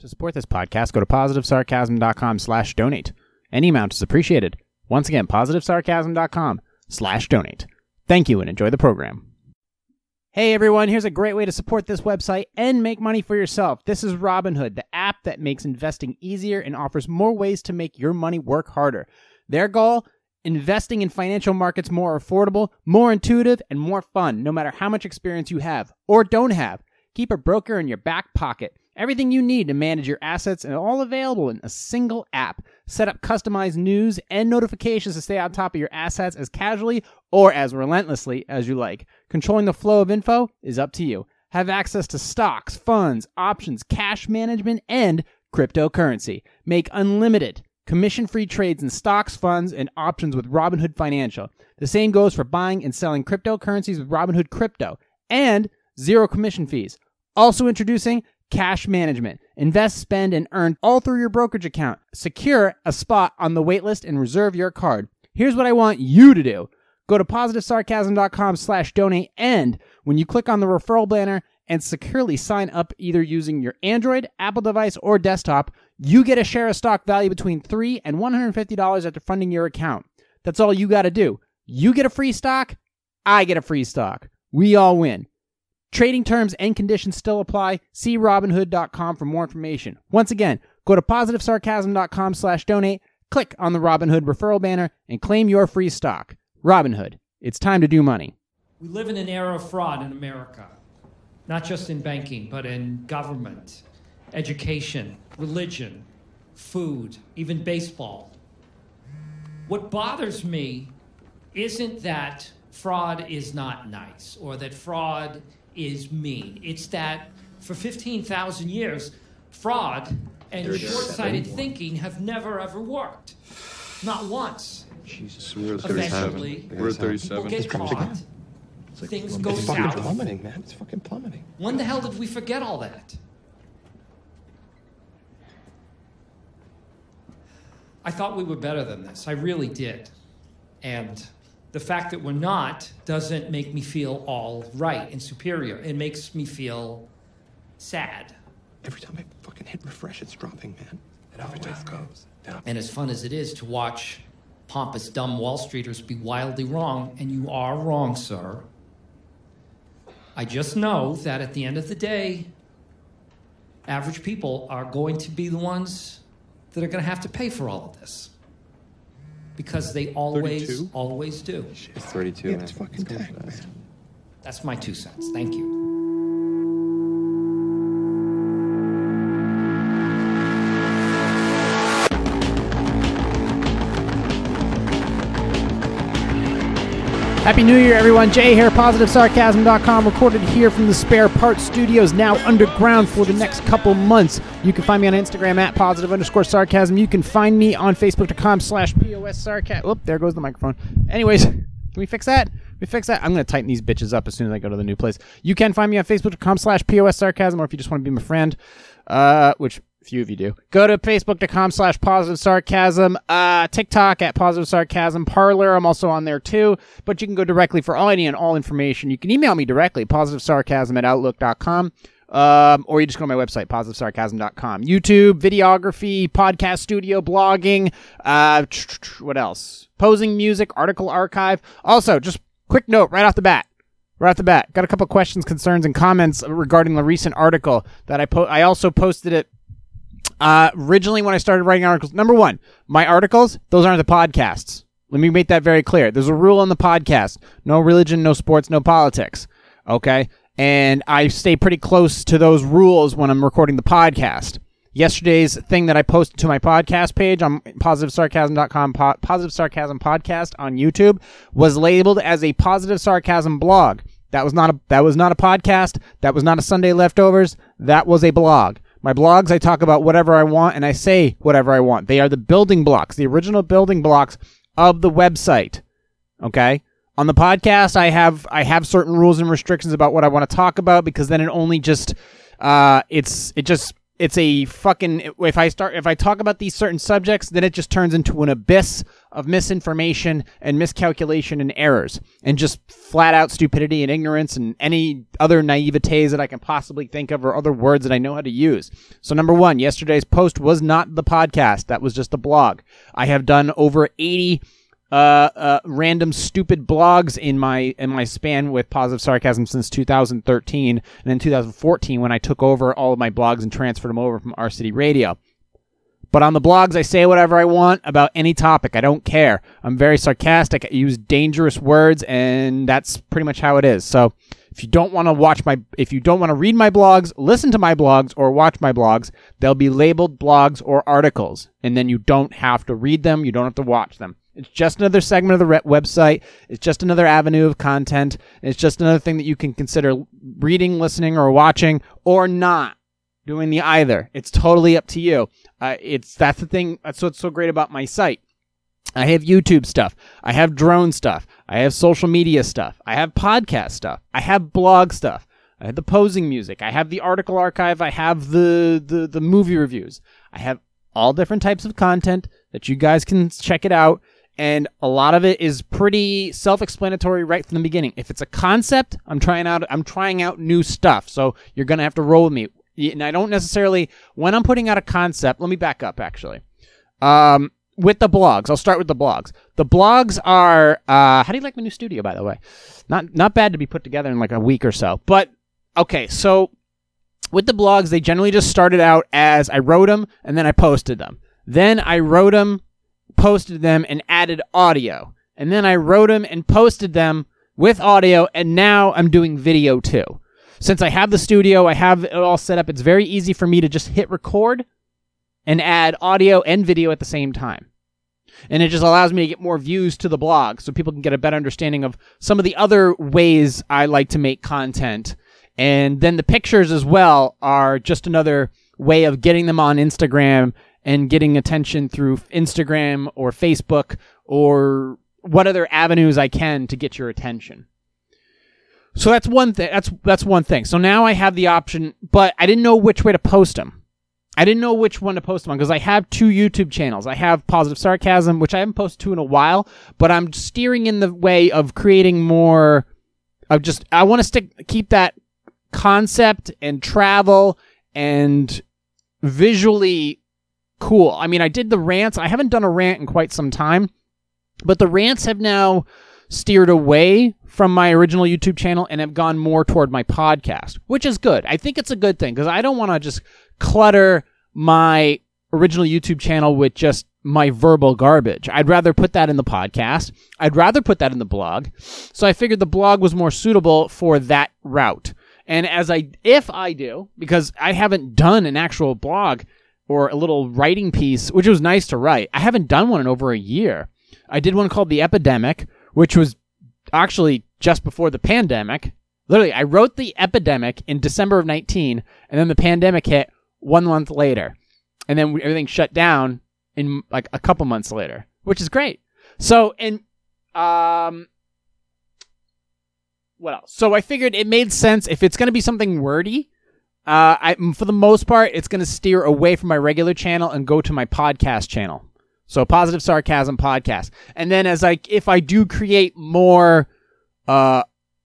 To support this podcast, go to positivesarcasm.com slash donate. Any amount is appreciated. Once again, positivesarcasm.com slash donate. Thank you and enjoy the program. Hey everyone, here's a great way to support this website and make money for yourself. This is Robinhood, the app that makes investing easier and offers more ways to make your money work harder. Their goal? Investing in financial markets more affordable, more intuitive, and more fun, no matter how much experience you have or don't have. Keep a broker in your back pocket. Everything you need to manage your assets and all available in a single app. Set up customized news and notifications to stay on top of your assets as casually or as relentlessly as you like. Controlling the flow of info is up to you. Have access to stocks, funds, options, cash management, and cryptocurrency. Make unlimited commission free trades in stocks, funds, and options with Robinhood Financial. The same goes for buying and selling cryptocurrencies with Robinhood Crypto and zero commission fees. Also introducing cash management. Invest, spend, and earn all through your brokerage account. Secure a spot on the waitlist and reserve your card. Here's what I want you to do. Go to positivesarcasm.com slash donate and when you click on the referral banner and securely sign up either using your Android, Apple device, or desktop, you get a share of stock value between 3 and $150 after funding your account. That's all you got to do. You get a free stock, I get a free stock. We all win. Trading terms and conditions still apply. See Robinhood.com for more information. Once again, go to positivesarcasm.com slash donate, click on the Robinhood referral banner, and claim your free stock. Robinhood, it's time to do money. We live in an era of fraud in America, not just in banking, but in government, education, religion, food, even baseball. What bothers me isn't that fraud is not nice or that fraud is mean. It's that for 15,000 years, fraud and short sighted thinking have never ever worked. Not once. Jesus, we're at 37. We're at people 37. get caught. Things go It's fucking south. plummeting, man. It's fucking plummeting. When the hell did we forget all that? I thought we were better than this. I really did. And the fact that we're not doesn't make me feel all right and superior. It makes me feel sad. Every time I fucking hit refresh, it's dropping, man. It oh, always goes down. And as fun as it is to watch pompous, dumb Wall Streeters be wildly wrong, and you are wrong, sir, I just know that at the end of the day, average people are going to be the ones that are going to have to pay for all of this. Because they always, 32? always do. It's 32. Yeah, man. it's fucking going tank, man. That's my two cents. Thank you. Happy New Year, everyone. Jay here, PositiveSarcasm.com, recorded here from the Spare Parts Studios, now underground for the next couple months. You can find me on Instagram at positive underscore sarcasm. You can find me on Facebook.com slash POS sarcasm. Oop, there goes the microphone. Anyways, can we fix that? Can we fix that? I'm going to tighten these bitches up as soon as I go to the new place. You can find me on Facebook.com slash POS sarcasm, or if you just want to be my friend, uh, which few of you do. Go to facebook.com slash positive sarcasm, uh, TikTok at positive sarcasm, Parler. I'm also on there too, but you can go directly for all any and all information. You can email me directly, positive sarcasm at outlook.com. Um, or you just go to my website, positivesarcasm.com. YouTube, videography, podcast studio, blogging, uh, what else? Posing music, article archive. Also, just quick note right off the bat. Right off the bat, got a couple questions, concerns, and comments regarding the recent article that I po- I also posted it uh, originally, when I started writing articles, number one, my articles, those aren't the podcasts. Let me make that very clear. There's a rule on the podcast no religion, no sports, no politics. Okay? And I stay pretty close to those rules when I'm recording the podcast. Yesterday's thing that I posted to my podcast page on positivesarcasm.com, po- positive sarcasm podcast on YouTube was labeled as a positive sarcasm blog. That was not a that was not a podcast. That was not a Sunday leftovers. That was a blog. My blogs, I talk about whatever I want and I say whatever I want. They are the building blocks, the original building blocks of the website. Okay? On the podcast, I have I have certain rules and restrictions about what I want to talk about because then it only just uh it's it just it's a fucking if I start if I talk about these certain subjects, then it just turns into an abyss of misinformation and miscalculation and errors and just flat out stupidity and ignorance and any other naivetes that I can possibly think of or other words that I know how to use. So number one, yesterday's post was not the podcast. That was just a blog. I have done over 80 uh, uh, random stupid blogs in my in my span with positive sarcasm since 2013 and then 2014 when I took over all of my blogs and transferred them over from R City Radio. But on the blogs, I say whatever I want about any topic. I don't care. I'm very sarcastic. I use dangerous words, and that's pretty much how it is. So if you don't want to watch my, if you don't want to read my blogs, listen to my blogs or watch my blogs, they'll be labeled blogs or articles, and then you don't have to read them. You don't have to watch them. It's just another segment of the re- website. It's just another avenue of content. It's just another thing that you can consider reading, listening, or watching, or not doing the either. It's totally up to you. Uh, it's that's the thing. That's what's so great about my site. I have YouTube stuff. I have drone stuff. I have social media stuff. I have podcast stuff. I have blog stuff. I have the posing music. I have the article archive. I have the, the, the movie reviews. I have all different types of content that you guys can check it out and a lot of it is pretty self-explanatory right from the beginning. If it's a concept, I'm trying out I'm trying out new stuff. So you're to have to roll with me. And I don't necessarily when I'm putting out a concept, let me back up actually. Um with the blogs, I'll start with the blogs. The blogs are uh how do you like my new studio by the way? Not not bad to be put together in like a week or so. But okay, so with the blogs, they generally just started out as I wrote them and then I posted them. Then I wrote them posted them and added audio. And then I wrote them and posted them with audio, and now I'm doing video too. Since I have the studio, I have it all set up, it's very easy for me to just hit record and add audio and video at the same time. And it just allows me to get more views to the blog so people can get a better understanding of some of the other ways I like to make content. And then the pictures as well are just another way of getting them on Instagram and getting attention through Instagram or Facebook or what other avenues I can to get your attention. So that's one thing. That's that's one thing. So now I have the option, but I didn't know which way to post them. I didn't know which one to post them on because I have two YouTube channels. I have Positive Sarcasm, which I haven't posted to in a while, but I'm steering in the way of creating more of just I want to stick keep that concept and travel and visually cool. I mean, I did the rants. I haven't done a rant in quite some time, but the rants have now steered away from my original YouTube channel and have gone more toward my podcast, which is good. I think it's a good thing because I don't want to just clutter my original YouTube channel with just my verbal garbage. I'd rather put that in the podcast. I'd rather put that in the blog. So I figured the blog was more suitable for that route. And as I, if I do, because I haven't done an actual blog or a little writing piece, which was nice to write. I haven't done one in over a year. I did one called The Epidemic, which was actually just before the pandemic. Literally, I wrote The Epidemic in December of 19, and then the pandemic hit one month later. And then everything shut down in like a couple months later, which is great. So, and, um, what else? So I figured it made sense if it's going to be something wordy, uh, I, for the most part, it's going to steer away from my regular channel and go to my podcast channel. So positive sarcasm podcast. And then as I, if I do create more, uh,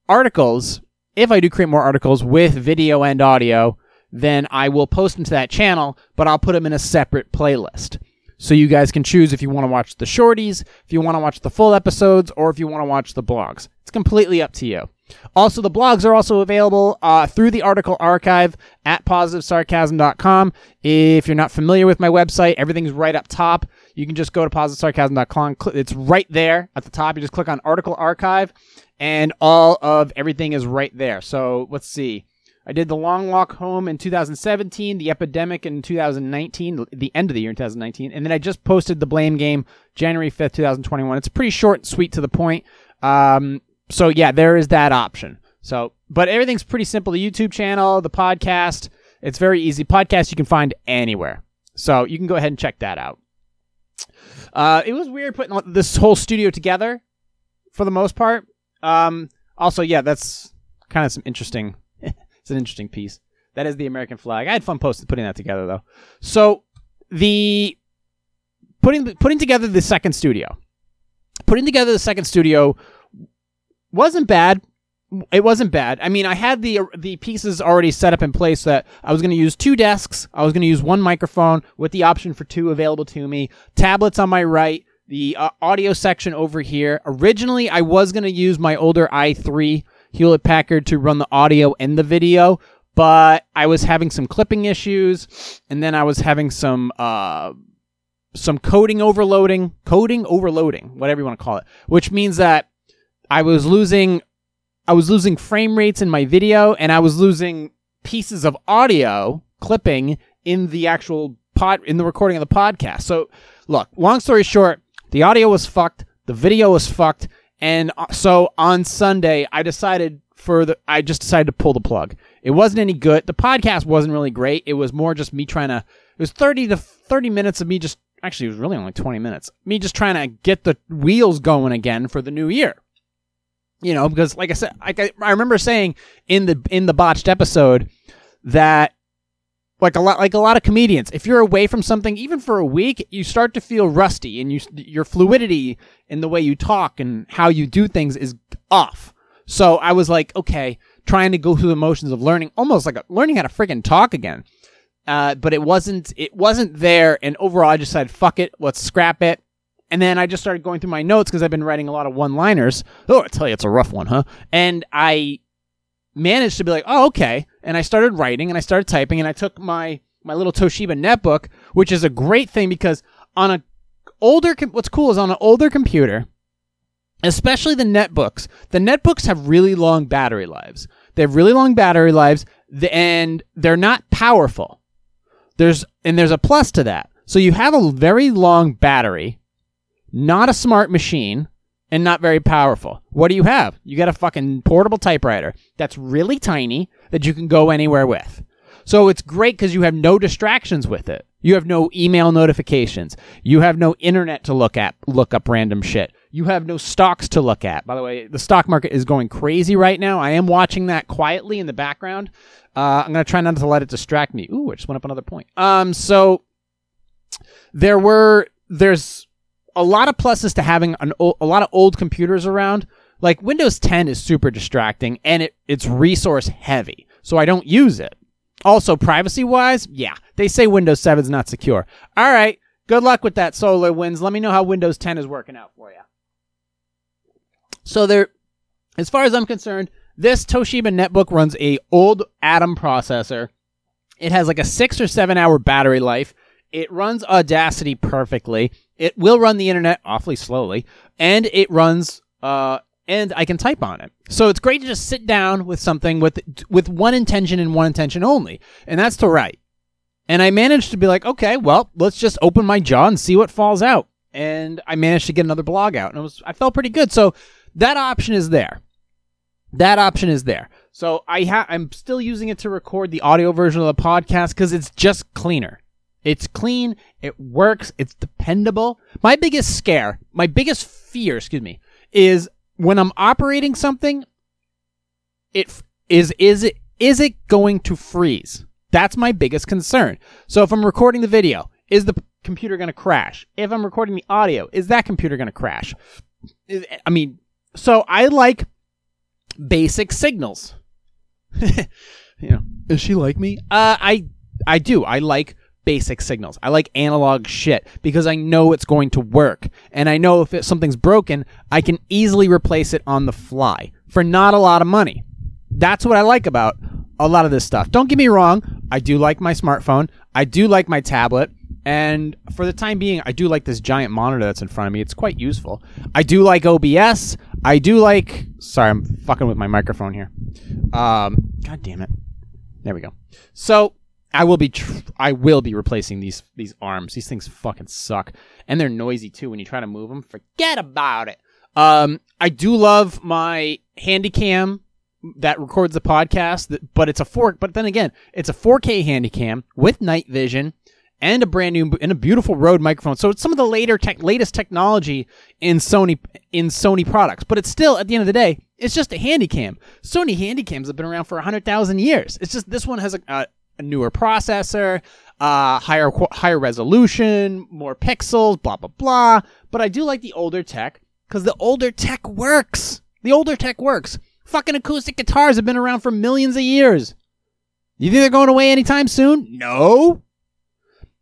articles, if I do create more articles with video and audio, then I will post them to that channel, but I'll put them in a separate playlist. So you guys can choose if you want to watch the shorties, if you want to watch the full episodes, or if you want to watch the blogs. It's completely up to you. Also, the blogs are also available uh, through the article archive at positivesarcasm.com. If you're not familiar with my website, everything's right up top. You can just go to positivesarcasm.com. It's right there at the top. You just click on article archive, and all of everything is right there. So let's see. I did the long walk home in 2017, the epidemic in 2019, the end of the year in 2019, and then I just posted the blame game January 5th, 2021. It's pretty short and sweet to the point. Um, so yeah, there is that option. So, but everything's pretty simple. The YouTube channel, the podcast, it's very easy. Podcast you can find anywhere. So you can go ahead and check that out. Uh, it was weird putting this whole studio together for the most part. Um, also, yeah, that's kind of some interesting. it's an interesting piece. That is the American flag. I had fun posting putting that together though. So the putting putting together the second studio. putting together the second studio wasn't bad. It wasn't bad. I mean, I had the the pieces already set up in place that I was going to use two desks. I was going to use one microphone with the option for two available to me. Tablets on my right, the uh, audio section over here. Originally, I was going to use my older i3 Hewlett Packard to run the audio and the video, but I was having some clipping issues, and then I was having some uh, some coding overloading, coding overloading, whatever you want to call it, which means that I was losing I was losing frame rates in my video and I was losing pieces of audio clipping in the actual pod in the recording of the podcast. So, look, long story short, the audio was fucked, the video was fucked, and uh, so on Sunday I decided for the I just decided to pull the plug. It wasn't any good. The podcast wasn't really great. It was more just me trying to it was 30 to 30 minutes of me just actually it was really only 20 minutes. Me just trying to get the wheels going again for the new year you know because like i said I, I remember saying in the in the botched episode that like a lot like a lot of comedians if you're away from something even for a week you start to feel rusty and you your fluidity in the way you talk and how you do things is off. So i was like okay trying to go through the motions of learning almost like a, learning how to freaking talk again. Uh, but it wasn't it wasn't there and overall i just said fuck it let's scrap it and then I just started going through my notes because I've been writing a lot of one liners. Oh, I tell you, it's a rough one, huh? And I managed to be like, oh, okay. And I started writing and I started typing and I took my, my little Toshiba netbook, which is a great thing because on a older, what's cool is on an older computer, especially the netbooks, the netbooks have really long battery lives. They have really long battery lives and they're not powerful. There's, and there's a plus to that. So you have a very long battery not a smart machine, and not very powerful. What do you have? You got a fucking portable typewriter that's really tiny that you can go anywhere with. So it's great because you have no distractions with it. You have no email notifications. You have no internet to look at, look up random shit. You have no stocks to look at. By the way, the stock market is going crazy right now. I am watching that quietly in the background. Uh, I'm to try not to let it distract me. Ooh, I just went up another point. Um, so there were, there's a lot of pluses to having an o- a lot of old computers around. Like Windows 10 is super distracting and it, it's resource heavy, so I don't use it. Also, privacy wise, yeah, they say Windows 7 is not secure. All right, good luck with that, SolarWinds. Let me know how Windows 10 is working out for you. So there, as far as I'm concerned, this Toshiba netbook runs a old Atom processor. It has like a six or seven hour battery life. It runs Audacity perfectly. It will run the internet awfully slowly, and it runs, uh, and I can type on it. So it's great to just sit down with something with with one intention and one intention only, and that's to write. And I managed to be like, okay, well, let's just open my jaw and see what falls out. And I managed to get another blog out, and it was I felt pretty good. So that option is there. That option is there. So I ha- I'm still using it to record the audio version of the podcast because it's just cleaner. It's clean. It works. It's dependable. My biggest scare, my biggest fear, excuse me, is when I'm operating something. It is is it is it going to freeze? That's my biggest concern. So if I'm recording the video, is the computer going to crash? If I'm recording the audio, is that computer going to crash? I mean, so I like basic signals. you know, does she like me? Uh, I I do. I like basic signals. I like analog shit because I know it's going to work. And I know if it, something's broken, I can easily replace it on the fly for not a lot of money. That's what I like about a lot of this stuff. Don't get me wrong, I do like my smartphone. I do like my tablet. And for the time being, I do like this giant monitor that's in front of me. It's quite useful. I do like OBS. I do like. Sorry, I'm fucking with my microphone here. Um, God damn it. There we go. So I will be tr- I will be replacing these these arms. These things fucking suck, and they're noisy too. When you try to move them, forget about it. Um, I do love my Handycam that records the podcast, but it's a four. But then again, it's a 4K Handycam with night vision and a brand new and a beautiful Rode microphone. So it's some of the later tech, latest technology in Sony in Sony products. But it's still at the end of the day, it's just a Handycam. Sony Handycams have been around for hundred thousand years. It's just this one has a, a a newer processor, uh, higher higher resolution, more pixels, blah blah blah. But I do like the older tech Because the older tech works. The older tech works. Fucking acoustic guitars have been around for millions of years. You think they're going away anytime soon? No.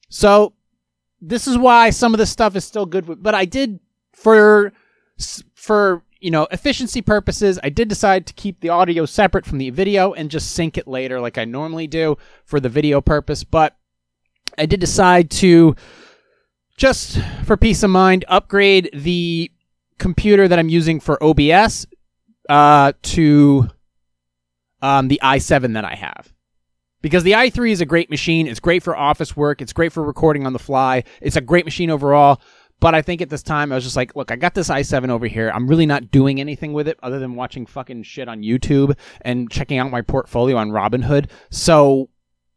So this is why some of this stuff is still good. But I did for for you know efficiency purposes, I did decide to keep the audio separate from the video and just sync it later, like I normally do for the video purpose. But I did decide to just for peace of mind upgrade the computer that I'm using for OBS uh, to um, the i7 that I have. Because the i3 is a great machine. It's great for office work. It's great for recording on the fly. It's a great machine overall. But I think at this time, I was just like, look, I got this i7 over here. I'm really not doing anything with it other than watching fucking shit on YouTube and checking out my portfolio on Robinhood. So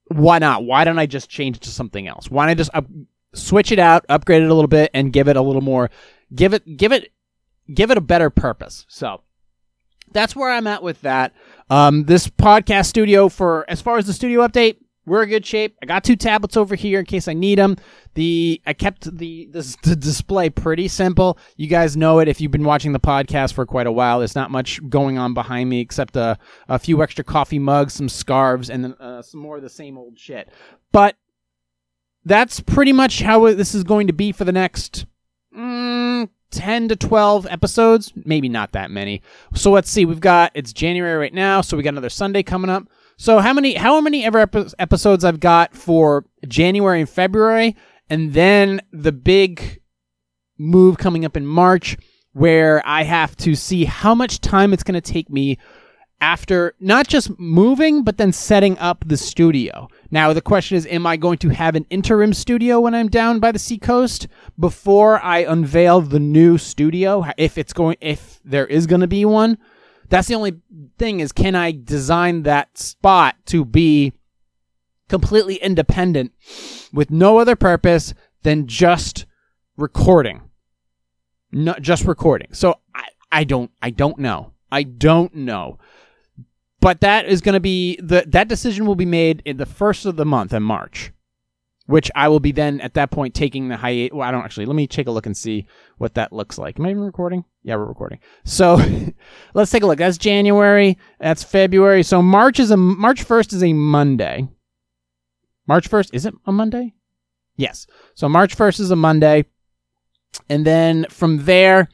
why not? Why don't I just change it to something else? Why don't I just up, switch it out, upgrade it a little bit, and give it a little more, give it, give it, give it a better purpose. So that's where I'm at with that. Um, this podcast studio for as far as the studio update, we're in good shape. I got two tablets over here in case I need them. The I kept the, the the display pretty simple. You guys know it if you've been watching the podcast for quite a while. There's not much going on behind me except a, a few extra coffee mugs, some scarves, and uh, some more of the same old shit. But that's pretty much how this is going to be for the next mm, 10 to 12 episodes. Maybe not that many. So let's see. We've got, it's January right now, so we got another Sunday coming up. So how many, how many ever episodes I've got for January and February, and then the big move coming up in March where I have to see how much time it's going to take me after not just moving, but then setting up the studio. Now, the question is, am I going to have an interim studio when I'm down by the seacoast before I unveil the new studio? If it's going, if there is going to be one, that's the only thing is, can I design that spot to be completely independent with no other purpose than just recording? Not just recording. So I, I don't, I don't know. I don't know but that is going to be the that decision will be made in the first of the month in March, which I will be then at that point taking the hiatus. Well, I don't actually. Let me take a look and see what that looks like. Am I even recording? Yeah, we're recording. So let's take a look. That's January. That's February. So March is a March first is a Monday. March first is it a Monday? Yes. So March first is a Monday, and then from there.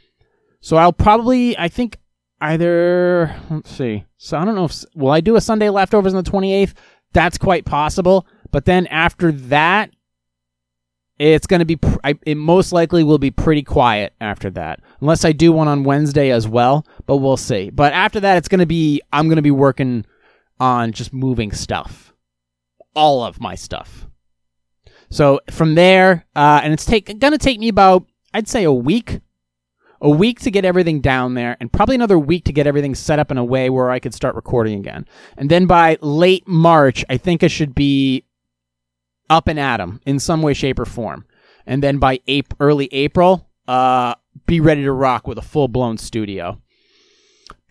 So I'll probably I think either let's see. So I don't know if will I do a Sunday leftovers on the 28th? That's quite possible. But then after that, it's going to be it most likely will be pretty quiet after that. Unless I do one on Wednesday as well, but we'll see. But after that it's going to be I'm going to be working on just moving stuff. All of my stuff. So from there, uh, and it's take going to take me about I'd say a week a week to get everything down there, and probably another week to get everything set up in a way where I could start recording again. And then by late March, I think I should be up and at at 'em in some way, shape, or form. And then by April, early April, uh, be ready to rock with a full blown studio.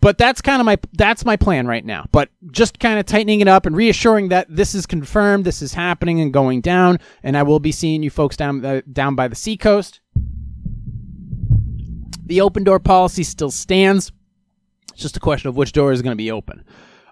But that's kind of my that's my plan right now. But just kind of tightening it up and reassuring that this is confirmed, this is happening and going down, and I will be seeing you folks down uh, down by the seacoast. The open door policy still stands. It's just a question of which door is going to be open.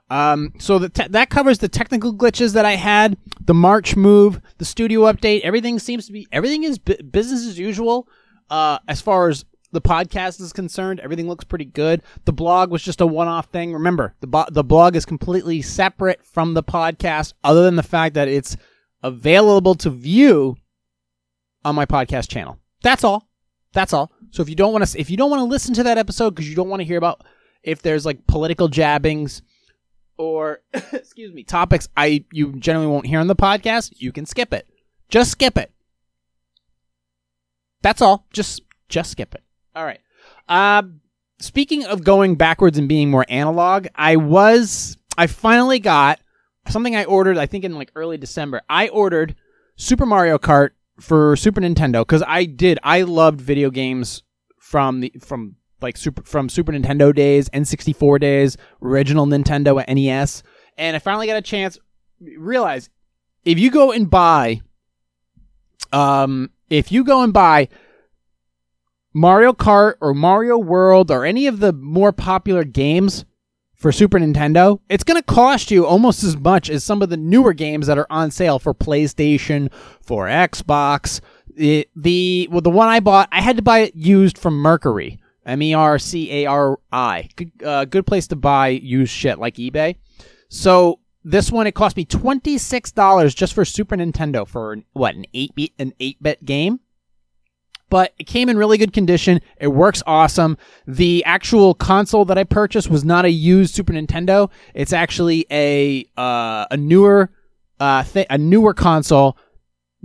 Um, so te- that covers the technical glitches that I had, the March move, the studio update. Everything seems to be everything is business as usual. Uh, as far as the podcast is concerned, everything looks pretty good. The blog was just a one-off thing. Remember, the bo- the blog is completely separate from the podcast, other than the fact that it's available to view on my podcast channel. That's all. That's all. So if you don't want to, if you don't want to listen to that episode because you don't want to hear about if there's like political jabbings or excuse me topics I you generally won't hear on the podcast, you can skip it. Just skip it. That's all. Just just skip it. All right. Uh, speaking of going backwards and being more analog, I was I finally got something I ordered. I think in like early December. I ordered Super Mario Kart for Super Nintendo because I did. I loved video games from the from like super from Super Nintendo days, N64 days, original Nintendo NES, and I finally got a chance. Realize if you go and buy, um, if you go and buy Mario Kart or Mario World or any of the more popular games for Super Nintendo, it's going to cost you almost as much as some of the newer games that are on sale for PlayStation, for Xbox. The, the well, the one I bought, I had to buy it used from Mercari, M E R C A R I. Good, uh, good place to buy used shit like eBay. So this one, it cost me twenty six dollars just for Super Nintendo for what an eight bit an eight bit game but it came in really good condition. It works awesome. The actual console that I purchased was not a used Super Nintendo. It's actually a uh, a newer uh, th- a newer console,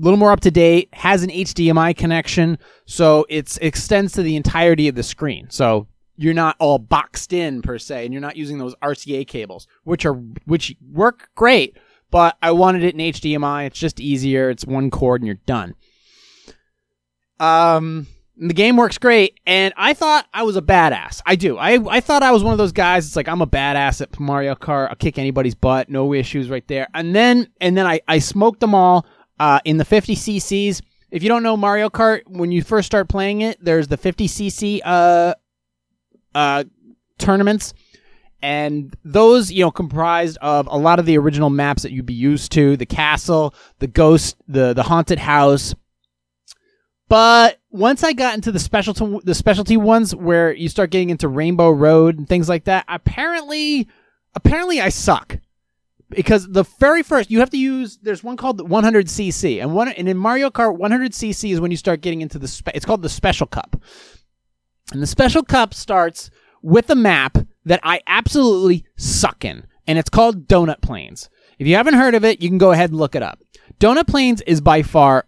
little more up to date. Has an HDMI connection, so it extends to the entirety of the screen. So you're not all boxed in per se, and you're not using those RCA cables, which are which work great. But I wanted it in HDMI. It's just easier. It's one cord and you're done. Um, the game works great, and I thought I was a badass. I do. I I thought I was one of those guys. It's like I'm a badass at Mario Kart. I'll kick anybody's butt. No issues right there. And then and then I I smoked them all uh, in the 50 cc's. If you don't know Mario Kart, when you first start playing it, there's the 50 cc uh uh tournaments. And those, you know, comprised of a lot of the original maps that you'd be used to, the castle, the ghost, the the haunted house, but once I got into the specialty the specialty ones where you start getting into Rainbow Road and things like that, apparently apparently I suck. Because the very first you have to use there's one called 100cc and one and in Mario Kart 100cc is when you start getting into the spe- it's called the special cup. And the special cup starts with a map that I absolutely suck in and it's called Donut Plains. If you haven't heard of it, you can go ahead and look it up. Donut Plains is by far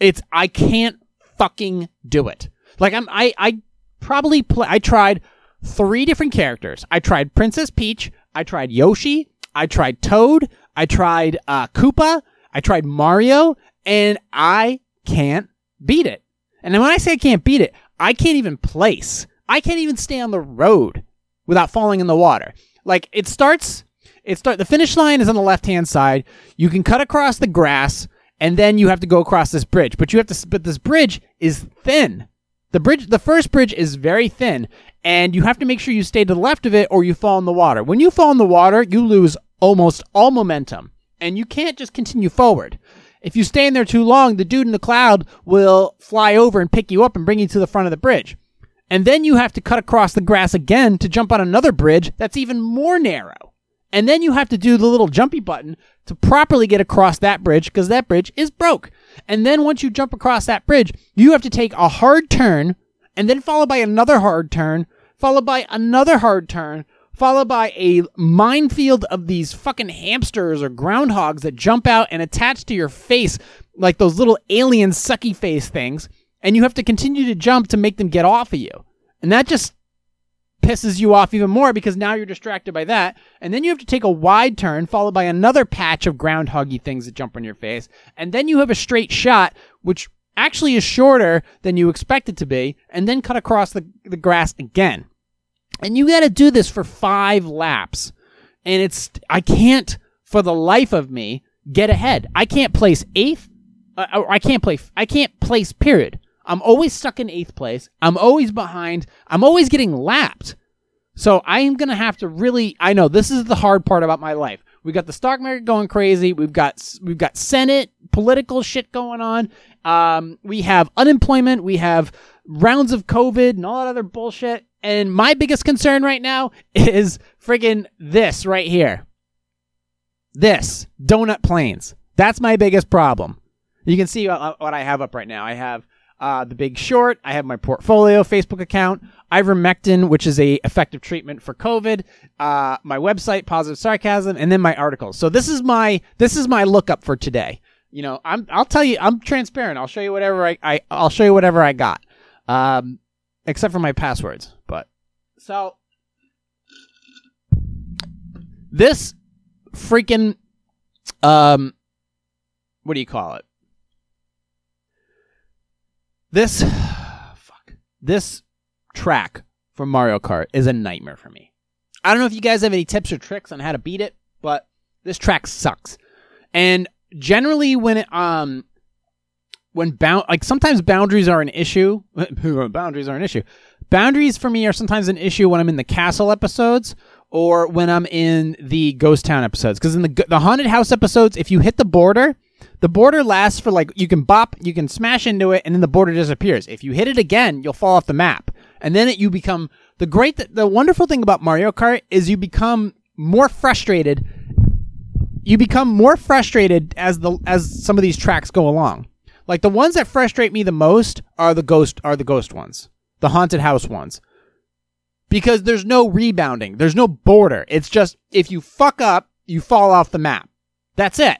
it's I can't fucking do it. Like I'm I I probably play I tried three different characters. I tried Princess Peach, I tried Yoshi, I tried Toad, I tried uh Koopa, I tried Mario, and I can't beat it. And when I say I can't beat it, I can't even place. I can't even stay on the road without falling in the water. Like it starts it start the finish line is on the left hand side. You can cut across the grass and then you have to go across this bridge. But you have to, but this bridge is thin. The bridge, the first bridge is very thin, and you have to make sure you stay to the left of it or you fall in the water. When you fall in the water, you lose almost all momentum, and you can't just continue forward. If you stay in there too long, the dude in the cloud will fly over and pick you up and bring you to the front of the bridge. And then you have to cut across the grass again to jump on another bridge that's even more narrow. And then you have to do the little jumpy button to properly get across that bridge because that bridge is broke. And then once you jump across that bridge, you have to take a hard turn and then followed by another hard turn, followed by another hard turn, followed by a minefield of these fucking hamsters or groundhogs that jump out and attach to your face like those little alien sucky face things. And you have to continue to jump to make them get off of you. And that just pisses you off even more because now you're distracted by that. And then you have to take a wide turn followed by another patch of groundhoggy things that jump on your face. And then you have a straight shot, which actually is shorter than you expect it to be, and then cut across the, the grass again. And you got to do this for five laps. And it's, I can't, for the life of me, get ahead. I can't place eighth. Uh, I can't play, I can't place, period. I'm always stuck in eighth place. I'm always behind. I'm always getting lapped. So I am going to have to really, I know this is the hard part about my life. We got the stock market going crazy. We've got, we've got Senate political shit going on. Um, we have unemployment. We have rounds of COVID and all that other bullshit. And my biggest concern right now is friggin' this right here. This Donut Plains. That's my biggest problem. You can see what I have up right now. I have uh, The Big Short. I have my portfolio Facebook account. Ivermectin, which is a effective treatment for COVID. Uh, my website, Positive Sarcasm, and then my articles. So this is my this is my lookup for today. You know, I'm I'll tell you I'm transparent. I'll show you whatever I, I I'll show you whatever I got, um, except for my passwords. But so this freaking um, what do you call it? This fuck. This track from Mario Kart is a nightmare for me. I don't know if you guys have any tips or tricks on how to beat it, but this track sucks. And generally when it um when bound like sometimes boundaries are an issue. boundaries are an issue. Boundaries for me are sometimes an issue when I'm in the castle episodes or when I'm in the ghost town episodes. Because in the the haunted house episodes, if you hit the border, the border lasts for like you can bop, you can smash into it, and then the border disappears. If you hit it again, you'll fall off the map, and then it, you become the great. The wonderful thing about Mario Kart is you become more frustrated. You become more frustrated as the as some of these tracks go along. Like the ones that frustrate me the most are the ghost are the ghost ones, the haunted house ones. Because there's no rebounding. There's no border. It's just if you fuck up, you fall off the map. That's it.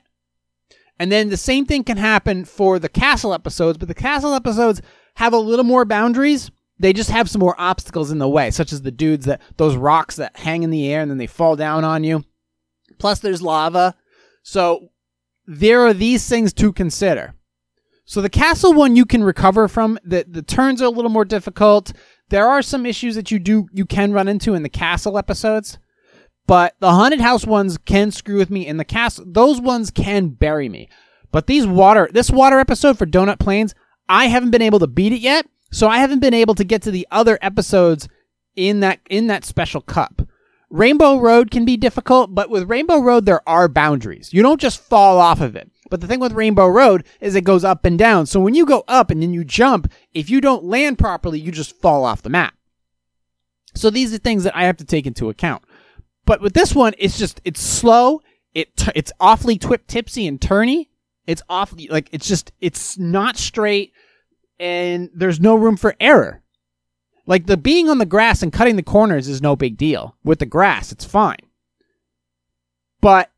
And then the same thing can happen for the castle episodes, but the castle episodes have a little more boundaries. They just have some more obstacles in the way, such as the dudes that, those rocks that hang in the air and then they fall down on you. Plus there's lava. So there are these things to consider. So the castle one you can recover from. The the turns are a little more difficult. There are some issues that you do you can run into in the castle episodes, but the haunted house ones can screw with me. In the cast those ones can bury me. But these water, this water episode for Donut Plains, I haven't been able to beat it yet. So I haven't been able to get to the other episodes in that in that special cup. Rainbow Road can be difficult, but with Rainbow Road there are boundaries. You don't just fall off of it. But the thing with Rainbow Road is it goes up and down. So when you go up and then you jump, if you don't land properly, you just fall off the map. So these are things that I have to take into account. But with this one, it's just it's slow. It it's awfully twip tipsy and turny. It's awfully like it's just it's not straight, and there's no room for error. Like the being on the grass and cutting the corners is no big deal. With the grass, it's fine. But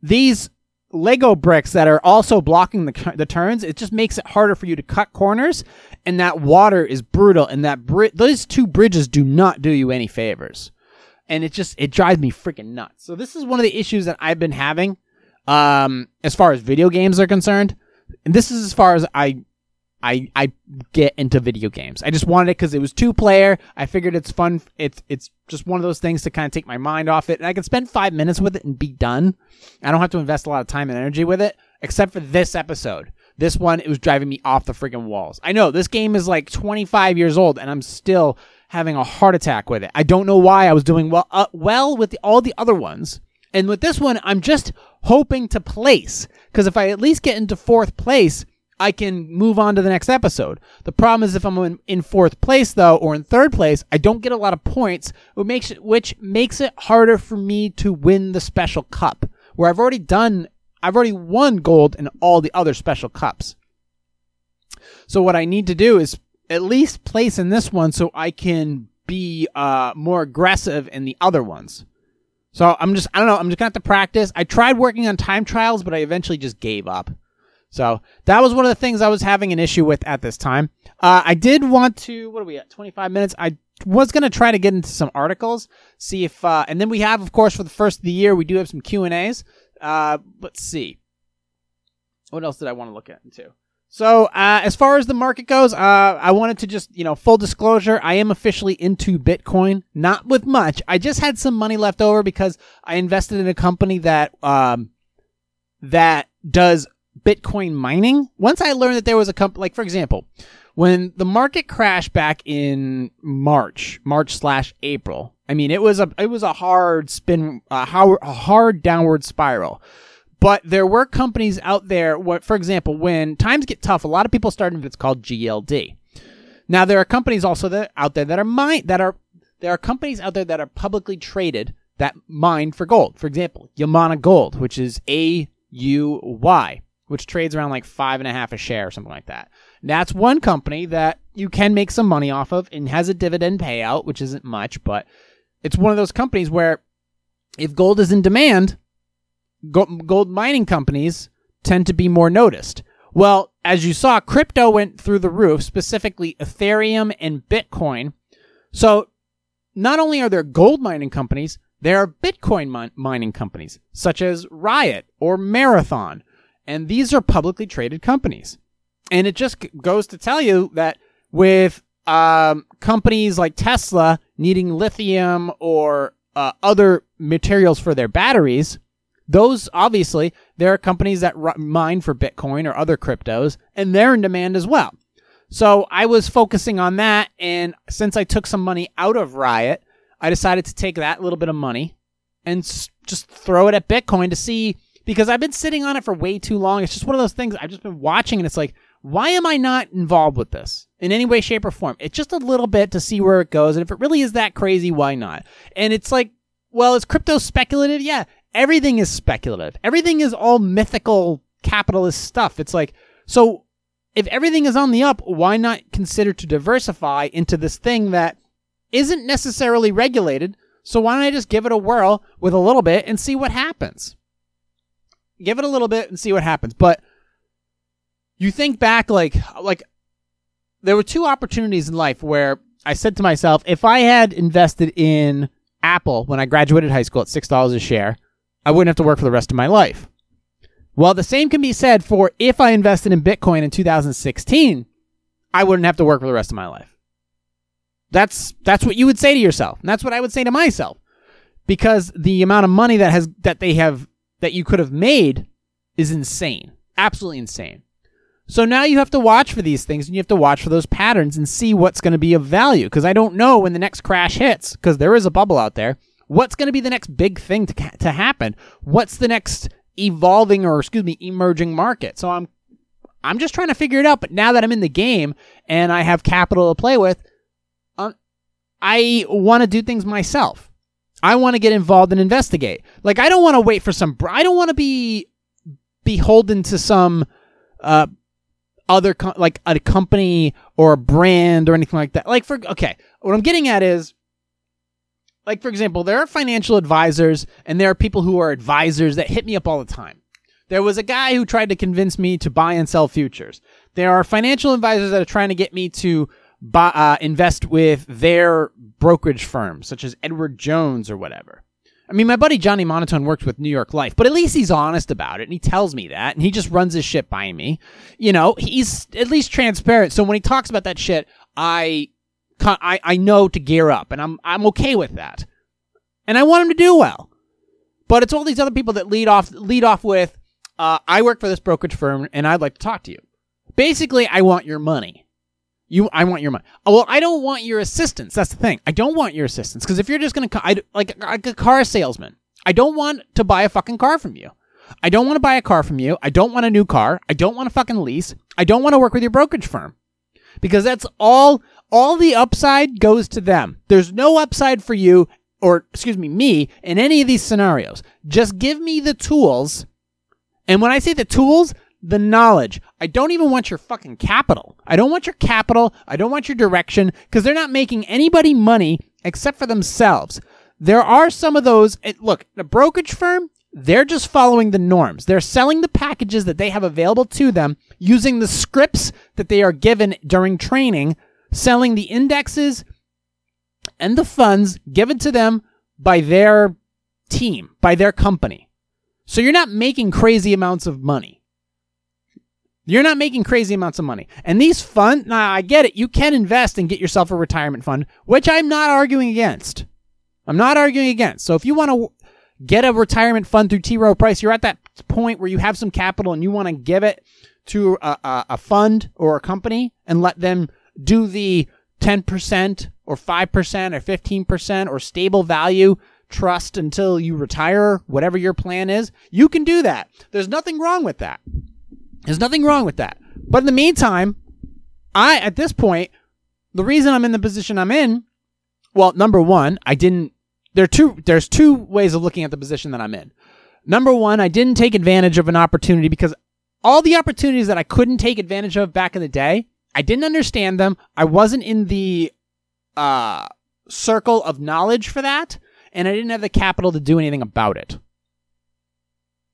these Lego bricks that are also blocking the, the turns, it just makes it harder for you to cut corners. And that water is brutal. And that bri- those two bridges do not do you any favors. And it just, it drives me freaking nuts. So this is one of the issues that I've been having, um, as far as video games are concerned. And this is as far as I I I get into video games. I just wanted it because it was two player. I figured it's fun. It's it's just one of those things to kind of take my mind off it, and I can spend five minutes with it and be done. I don't have to invest a lot of time and energy with it, except for this episode. This one, it was driving me off the freaking walls. I know this game is like 25 years old, and I'm still having a heart attack with it. I don't know why I was doing well uh, well with the, all the other ones, and with this one, I'm just hoping to place because if I at least get into fourth place I can move on to the next episode. The problem is if I'm in, in, fourth place though, or in third place, I don't get a lot of points, which makes it, which makes it harder for me to win the special cup, where I've already done, I've already won gold in all the other special cups. So what I need to do is at least place in this one so I can be uh, more aggressive in the other ones. So I'm just, I don't know, I'm just gonna have to practice. I tried working on time trials, but I eventually just gave up. So that was one of the things I was having an issue with at this time. Uh, I did want to, what are we at, 25 minutes? I was to try to get into some articles, see if, uh, and then we have, of course, for the first of the year, we do have some Q&As. Uh, let's see. What else did I want to look at into? So, uh, as far as the market goes, uh, I wanted to just, you know, full disclosure, I am officially into Bitcoin, not with much. I just had some money left over because I invested in a company that, um, that does Bitcoin mining. Once I learned that there was a company, like for example, when the market crashed back in March, March slash April. I mean, it was a it was a hard spin, a hard, a hard downward spiral. But there were companies out there. For example, when times get tough, a lot of people start in what's called GLD. Now there are companies also that out there that are mine that are there are companies out there that are publicly traded that mine for gold. For example, Yamana Gold, which is A U Y which trades around like five and a half a share or something like that. That's one company that you can make some money off of and has a dividend payout, which isn't much, but it's one of those companies where if gold is in demand, gold mining companies tend to be more noticed. Well, as you saw, crypto went through the roof, specifically Ethereum and Bitcoin. So not only are there gold mining companies, there are Bitcoin min- mining companies, such as Riot or Marathon and these are publicly traded companies. And it just goes to tell you that with um, companies like Tesla needing lithium or uh, other materials for their batteries, Those obviously there are companies that ru- mine for Bitcoin or other cryptos, and they're in demand as well. So I was focusing on that, and since I took some money out of Riot, I decided to take that little bit of money and s- just throw it at Bitcoin to see because I've been sitting on it for way too long. It's just one of those things I've just been watching, and it's like, why am I not involved with this in any way, shape, or form? It's just a little bit to see where it goes, and if it really is that crazy, why not? And it's like, well, is crypto speculative? Yeah, everything is speculative. Everything is all mythical capitalist stuff. It's like, so if everything is on the up, why not consider to diversify into this thing that isn't necessarily regulated? So why don't I just give it a whirl with a little bit and see what happens? Give it a little bit and see what happens. But you think back like like there were two opportunities in life where I said to myself, if I had invested in Apple when I graduated high school at six dollars a share, I wouldn't have to work for the rest of my life. Well, the same can be said for if I invested in Bitcoin in 2016, I wouldn't have to work for the rest of my life. That's that's what you would say to yourself. And that's what I would say to myself. Because the amount of money that has that they have that you could have made is insane. Absolutely insane. So now you have to watch for these things and you have to watch for those patterns and see what's going to be of value because I don't know when the next crash hits because there is a bubble out there. What's going to be the next big thing to to happen? What's the next evolving or excuse me emerging market? So I'm I'm just trying to figure it out. But now that I'm in the game and I have capital to play with, um, I want to do things myself. I want to get involved and investigate. Like I don't want to wait for some. I don't want to be beholden to some uh, other co- like a company or a brand or anything like that. Like for okay, what I'm getting at is like for example, there are financial advisors and there are people who are advisors that hit me up all the time. There was a guy who tried to convince me to buy and sell futures. There are financial advisors that are trying to get me to buy, uh, invest with their brokerage firms, such as Edward Jones or whatever. I mean, my buddy Johnny Monotone works with New York Life, but at least he's honest about it and he tells me that and he just runs his shit by me. You know, he's at least transparent. So when he talks about that shit, I, I, I know to gear up and I'm, I'm okay with that. And I want him to do well. But it's all these other people that lead off, lead off with, uh, I work for this brokerage firm and I'd like to talk to you. Basically, I want your money. You, I want your money. Oh, well, I don't want your assistance. That's the thing. I don't want your assistance because if you're just gonna, I, like, like a car salesman, I don't want to buy a fucking car from you. I don't want to buy a car from you. I don't want a new car. I don't want a fucking lease. I don't want to work with your brokerage firm because that's all. All the upside goes to them. There's no upside for you or excuse me, me in any of these scenarios. Just give me the tools. And when I say the tools, the knowledge. I don't even want your fucking capital. I don't want your capital. I don't want your direction because they're not making anybody money except for themselves. There are some of those. Look, a brokerage firm, they're just following the norms. They're selling the packages that they have available to them using the scripts that they are given during training, selling the indexes and the funds given to them by their team, by their company. So you're not making crazy amounts of money. You're not making crazy amounts of money. And these funds, now I get it, you can invest and get yourself a retirement fund, which I'm not arguing against. I'm not arguing against. So if you want to get a retirement fund through T. Rowe Price, you're at that point where you have some capital and you want to give it to a, a, a fund or a company and let them do the 10% or 5% or 15% or stable value trust until you retire, whatever your plan is, you can do that. There's nothing wrong with that. There's nothing wrong with that. But in the meantime, I, at this point, the reason I'm in the position I'm in, well, number one, I didn't, there are two, there's two ways of looking at the position that I'm in. Number one, I didn't take advantage of an opportunity because all the opportunities that I couldn't take advantage of back in the day, I didn't understand them. I wasn't in the, uh, circle of knowledge for that, and I didn't have the capital to do anything about it.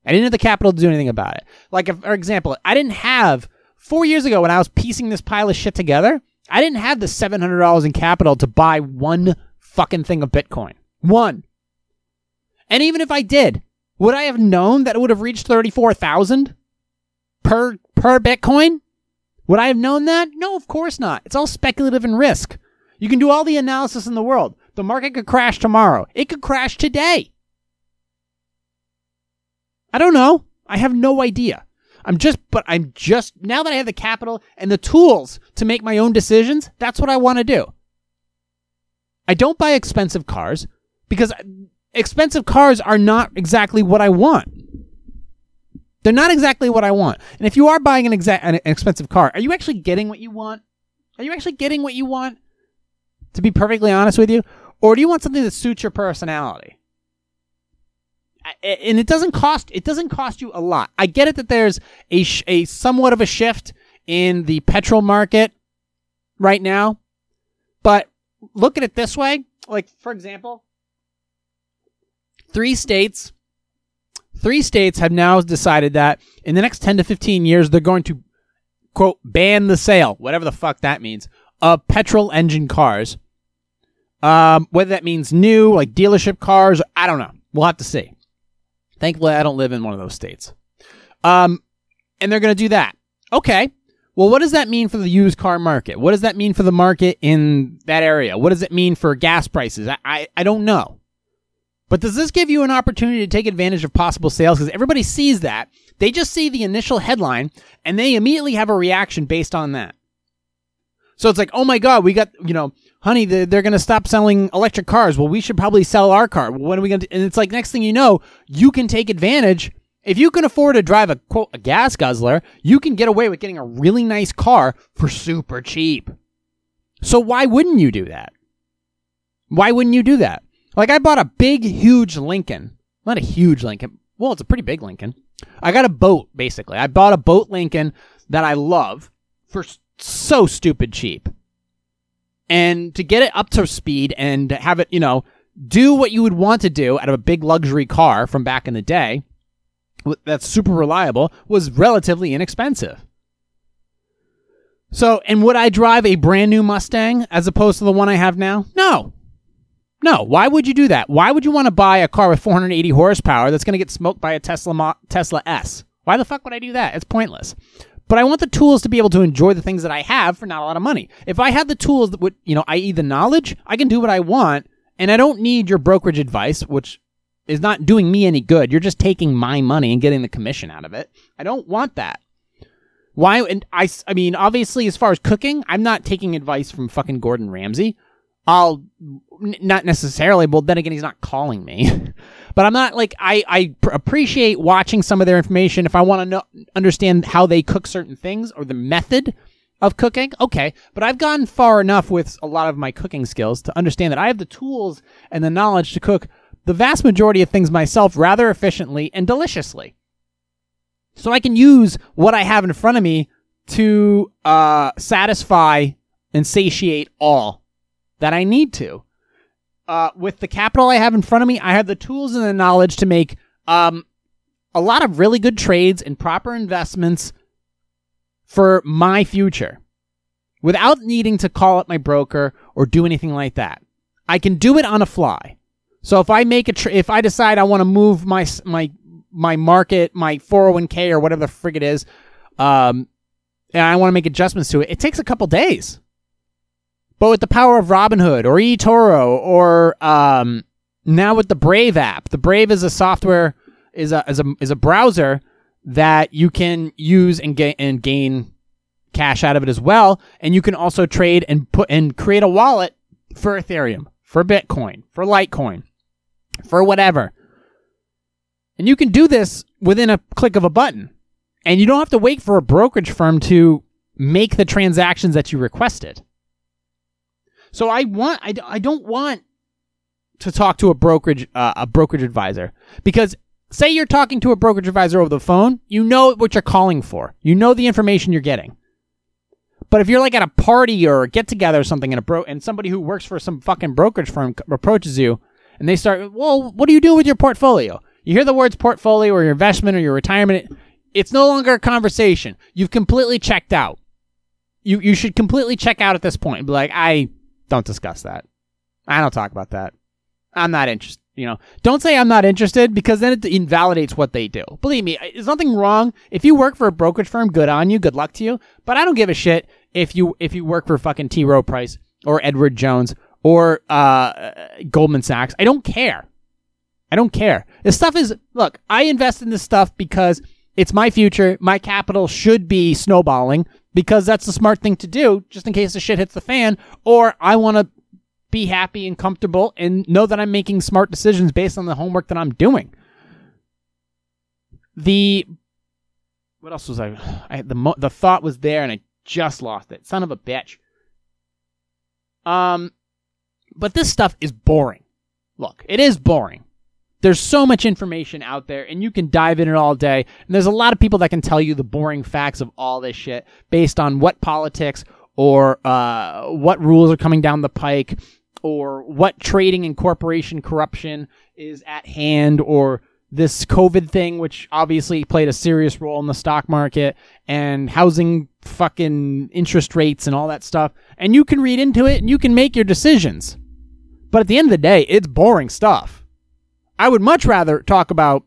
I didn't have the capital to do anything about it. Like, if, for example, I didn't have four years ago when I was piecing this pile of shit together. I didn't have the seven hundred dollars in capital to buy one fucking thing of Bitcoin. One. And even if I did, would I have known that it would have reached thirty four thousand per per Bitcoin? Would I have known that? No, of course not. It's all speculative and risk. You can do all the analysis in the world. The market could crash tomorrow. It could crash today. I don't know. I have no idea. I'm just, but I'm just, now that I have the capital and the tools to make my own decisions, that's what I want to do. I don't buy expensive cars because expensive cars are not exactly what I want. They're not exactly what I want. And if you are buying an, an expensive car, are you actually getting what you want? Are you actually getting what you want? To be perfectly honest with you, or do you want something that suits your personality? And it doesn't cost it doesn't cost you a lot. I get it that there's a sh- a somewhat of a shift in the petrol market right now, but look at it this way. Like for example, three states three states have now decided that in the next 10 to 15 years they're going to quote ban the sale, whatever the fuck that means, of petrol engine cars. Um, whether that means new, like dealership cars, I don't know. We'll have to see. Thankfully, I don't live in one of those states. Um, and they're going to do that. Okay. Well, what does that mean for the used car market? What does that mean for the market in that area? What does it mean for gas prices? I, I, I don't know. But does this give you an opportunity to take advantage of possible sales? Because everybody sees that. They just see the initial headline and they immediately have a reaction based on that. So it's like, oh my God, we got, you know, honey, they're, going to stop selling electric cars. Well, we should probably sell our car. When are we going to? And it's like, next thing you know, you can take advantage. If you can afford to drive a quote, a gas guzzler, you can get away with getting a really nice car for super cheap. So why wouldn't you do that? Why wouldn't you do that? Like I bought a big, huge Lincoln. Not a huge Lincoln. Well, it's a pretty big Lincoln. I got a boat, basically. I bought a boat Lincoln that I love for so stupid cheap. And to get it up to speed and have it, you know, do what you would want to do out of a big luxury car from back in the day that's super reliable was relatively inexpensive. So, and would I drive a brand new Mustang as opposed to the one I have now? No. No. Why would you do that? Why would you want to buy a car with 480 horsepower that's going to get smoked by a Tesla Mo- Tesla S? Why the fuck would I do that? It's pointless. But I want the tools to be able to enjoy the things that I have for not a lot of money. If I had the tools that would, you know, i.e. the knowledge, I can do what I want and I don't need your brokerage advice, which is not doing me any good. You're just taking my money and getting the commission out of it. I don't want that. Why? And I, I mean, obviously, as far as cooking, I'm not taking advice from fucking Gordon Ramsay. I'll not necessarily, but then again, he's not calling me. but I'm not like I I pr- appreciate watching some of their information if I want to know understand how they cook certain things or the method of cooking. Okay, but I've gone far enough with a lot of my cooking skills to understand that I have the tools and the knowledge to cook the vast majority of things myself rather efficiently and deliciously. So I can use what I have in front of me to uh, satisfy and satiate all that I need to. Uh, with the capital I have in front of me, I have the tools and the knowledge to make um, a lot of really good trades and proper investments for my future without needing to call up my broker or do anything like that. I can do it on a fly. So if I make a tra- if I decide I want to move my my my market, my 401k or whatever the frig it is, um, and I want to make adjustments to it, it takes a couple days. But with the power of Robinhood or eToro or um, now with the Brave app, the Brave is a software is a is a is a browser that you can use and gain and gain cash out of it as well, and you can also trade and put and create a wallet for Ethereum, for Bitcoin, for Litecoin, for whatever. And you can do this within a click of a button. And you don't have to wait for a brokerage firm to make the transactions that you requested. So I want I, I don't want to talk to a brokerage uh, a brokerage advisor because say you're talking to a brokerage advisor over the phone, you know what you're calling for. You know the information you're getting. But if you're like at a party or a get together or something and a bro and somebody who works for some fucking brokerage firm approaches you and they start, "Well, what do you do with your portfolio?" You hear the words portfolio or your investment or your retirement, it's no longer a conversation. You've completely checked out. You you should completely check out at this point and be like, "I don't discuss that. I don't talk about that. I'm not interested. You know, don't say I'm not interested because then it invalidates what they do. Believe me, there's nothing wrong. If you work for a brokerage firm, good on you, good luck to you. But I don't give a shit if you if you work for fucking T. Rowe Price or Edward Jones or uh, Goldman Sachs. I don't care. I don't care. This stuff is, look, I invest in this stuff because it's my future. My capital should be snowballing because that's the smart thing to do just in case the shit hits the fan. Or I want to be happy and comfortable and know that I'm making smart decisions based on the homework that I'm doing. The what else was I? I the the thought was there and I just lost it. Son of a bitch. Um, but this stuff is boring. Look, it is boring. There's so much information out there, and you can dive in it all day. And there's a lot of people that can tell you the boring facts of all this shit based on what politics or uh, what rules are coming down the pike or what trading and corporation corruption is at hand or this COVID thing, which obviously played a serious role in the stock market and housing fucking interest rates and all that stuff. And you can read into it and you can make your decisions. But at the end of the day, it's boring stuff. I would much rather talk about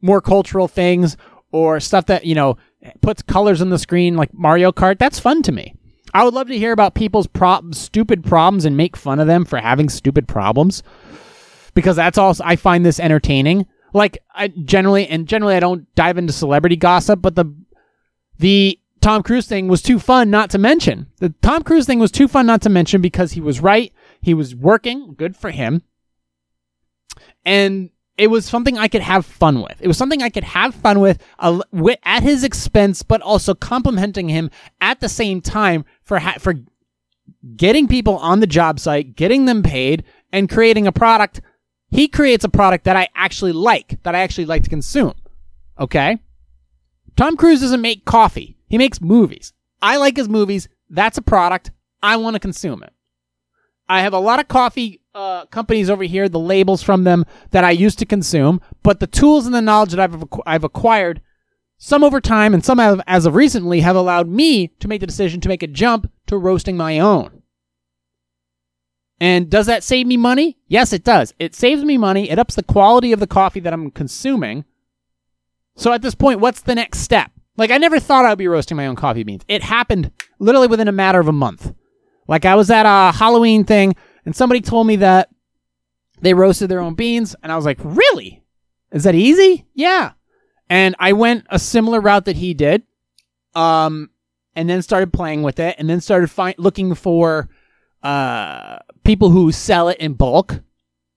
more cultural things or stuff that, you know, puts colors on the screen like Mario Kart. That's fun to me. I would love to hear about people's prob- stupid problems and make fun of them for having stupid problems because that's also I find this entertaining. Like I generally and generally I don't dive into celebrity gossip, but the the Tom Cruise thing was too fun not to mention. The Tom Cruise thing was too fun not to mention because he was right. He was working, good for him. And it was something I could have fun with. It was something I could have fun with uh, at his expense, but also complimenting him at the same time for ha- for getting people on the job site, getting them paid, and creating a product. He creates a product that I actually like, that I actually like to consume. Okay? Tom Cruise doesn't make coffee. He makes movies. I like his movies. That's a product. I want to consume it. I have a lot of coffee uh, companies over here, the labels from them that I used to consume, but the tools and the knowledge that I've, I've acquired, some over time and some have, as of recently, have allowed me to make the decision to make a jump to roasting my own. And does that save me money? Yes, it does. It saves me money. It ups the quality of the coffee that I'm consuming. So at this point, what's the next step? Like, I never thought I'd be roasting my own coffee beans. It happened literally within a matter of a month. Like, I was at a Halloween thing and somebody told me that they roasted their own beans, and I was like, really? Is that easy? Yeah. And I went a similar route that he did, um, and then started playing with it, and then started find, looking for uh, people who sell it in bulk.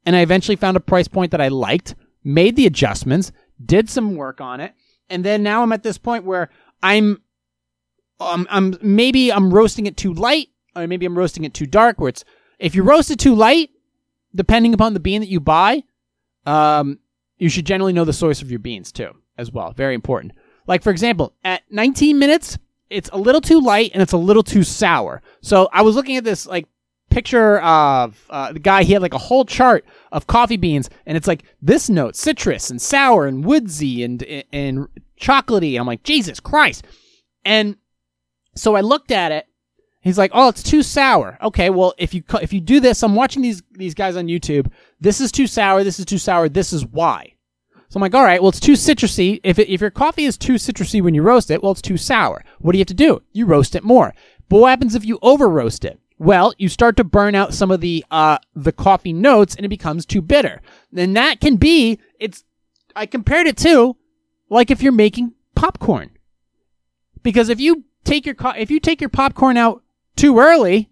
And I eventually found a price point that I liked, made the adjustments, did some work on it, and then now I'm at this point where I'm, um, I'm maybe I'm roasting it too light, or maybe I'm roasting it too dark, where it's if you roast it too light, depending upon the bean that you buy, um, you should generally know the source of your beans too, as well. Very important. Like for example, at 19 minutes, it's a little too light and it's a little too sour. So I was looking at this like picture of uh, the guy. He had like a whole chart of coffee beans, and it's like this note, citrus and sour and woodsy and and chocolatey. I'm like Jesus Christ, and so I looked at it He's like, "Oh, it's too sour." Okay, well, if you if you do this, I'm watching these these guys on YouTube. This is too sour. This is too sour. This is why. So I'm like, all right, well, it's too citrusy. If it, if your coffee is too citrusy when you roast it, well, it's too sour. What do you have to do? You roast it more. But what happens if you over roast it? Well, you start to burn out some of the uh the coffee notes, and it becomes too bitter. Then that can be it's. I compared it to like if you're making popcorn, because if you take your co- if you take your popcorn out too early,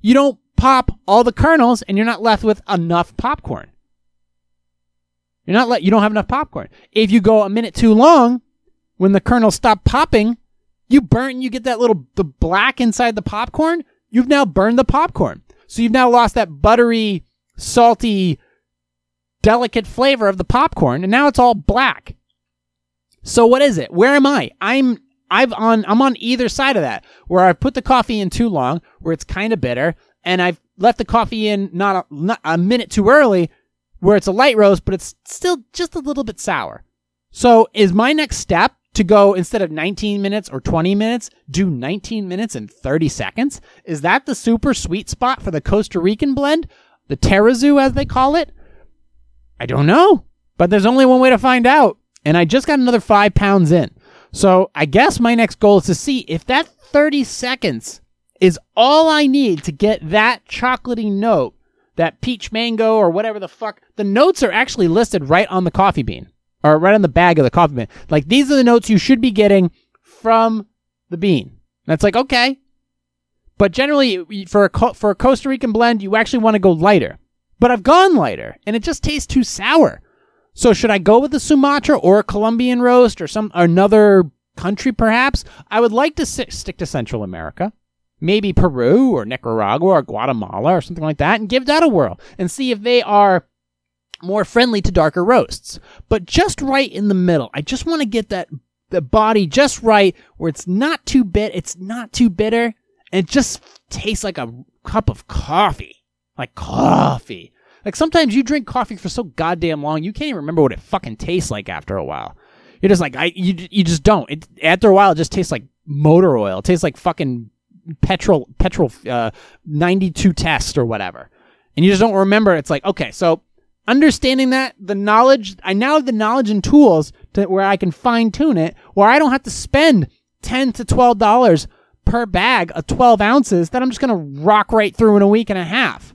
you don't pop all the kernels and you're not left with enough popcorn. You're not let you don't have enough popcorn. If you go a minute too long, when the kernels stop popping, you burn you get that little the black inside the popcorn, you've now burned the popcorn. So you've now lost that buttery, salty, delicate flavor of the popcorn, and now it's all black. So what is it? Where am I? I'm I've on I'm on either side of that where I've put the coffee in too long, where it's kind of bitter, and I've left the coffee in not a, not a minute too early, where it's a light roast, but it's still just a little bit sour. So is my next step to go instead of 19 minutes or 20 minutes, do 19 minutes and 30 seconds? Is that the super sweet spot for the Costa Rican blend? The Tarrazu, as they call it? I don't know, but there's only one way to find out. And I just got another five pounds in. So I guess my next goal is to see if that 30 seconds is all I need to get that chocolatey note, that peach mango or whatever the fuck, the notes are actually listed right on the coffee bean or right on the bag of the coffee bean. Like these are the notes you should be getting from the bean. That's like okay, but generally for a for a Costa Rican blend, you actually want to go lighter. But I've gone lighter, and it just tastes too sour. So should I go with the Sumatra or a Colombian roast or some another country perhaps? I would like to stick to Central America. Maybe Peru or Nicaragua or Guatemala or something like that and give that a whirl and see if they are more friendly to darker roasts. But just right in the middle. I just want to get that the body just right where it's not too bit, it's not too bitter, and it just tastes like a cup of coffee. Like coffee. Like sometimes you drink coffee for so goddamn long, you can't even remember what it fucking tastes like after a while. You're just like I you you just don't. It, after a while, it just tastes like motor oil. It tastes like fucking petrol petrol uh, 92 test or whatever, and you just don't remember. It's like okay, so understanding that the knowledge, I now have the knowledge and tools to where I can fine tune it, where I don't have to spend ten to twelve dollars per bag of 12 ounces that I'm just going to rock right through in a week and a half.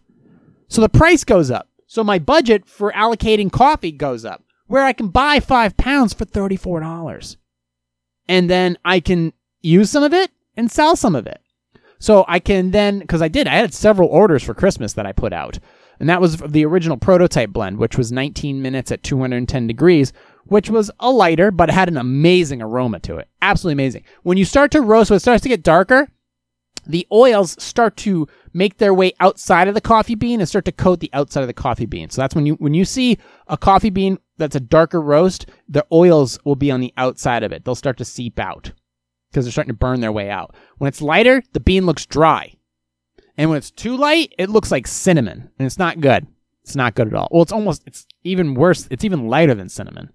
So the price goes up. So my budget for allocating coffee goes up, where I can buy five pounds for $34. And then I can use some of it and sell some of it. So I can then, because I did, I had several orders for Christmas that I put out. And that was the original prototype blend, which was 19 minutes at 210 degrees, which was a lighter, but it had an amazing aroma to it. Absolutely amazing. When you start to roast, when it starts to get darker, the oils start to make their way outside of the coffee bean and start to coat the outside of the coffee bean. So that's when you when you see a coffee bean that's a darker roast, the oils will be on the outside of it. They'll start to seep out because they're starting to burn their way out. When it's lighter, the bean looks dry. And when it's too light, it looks like cinnamon, and it's not good. It's not good at all. Well, it's almost it's even worse. It's even lighter than cinnamon.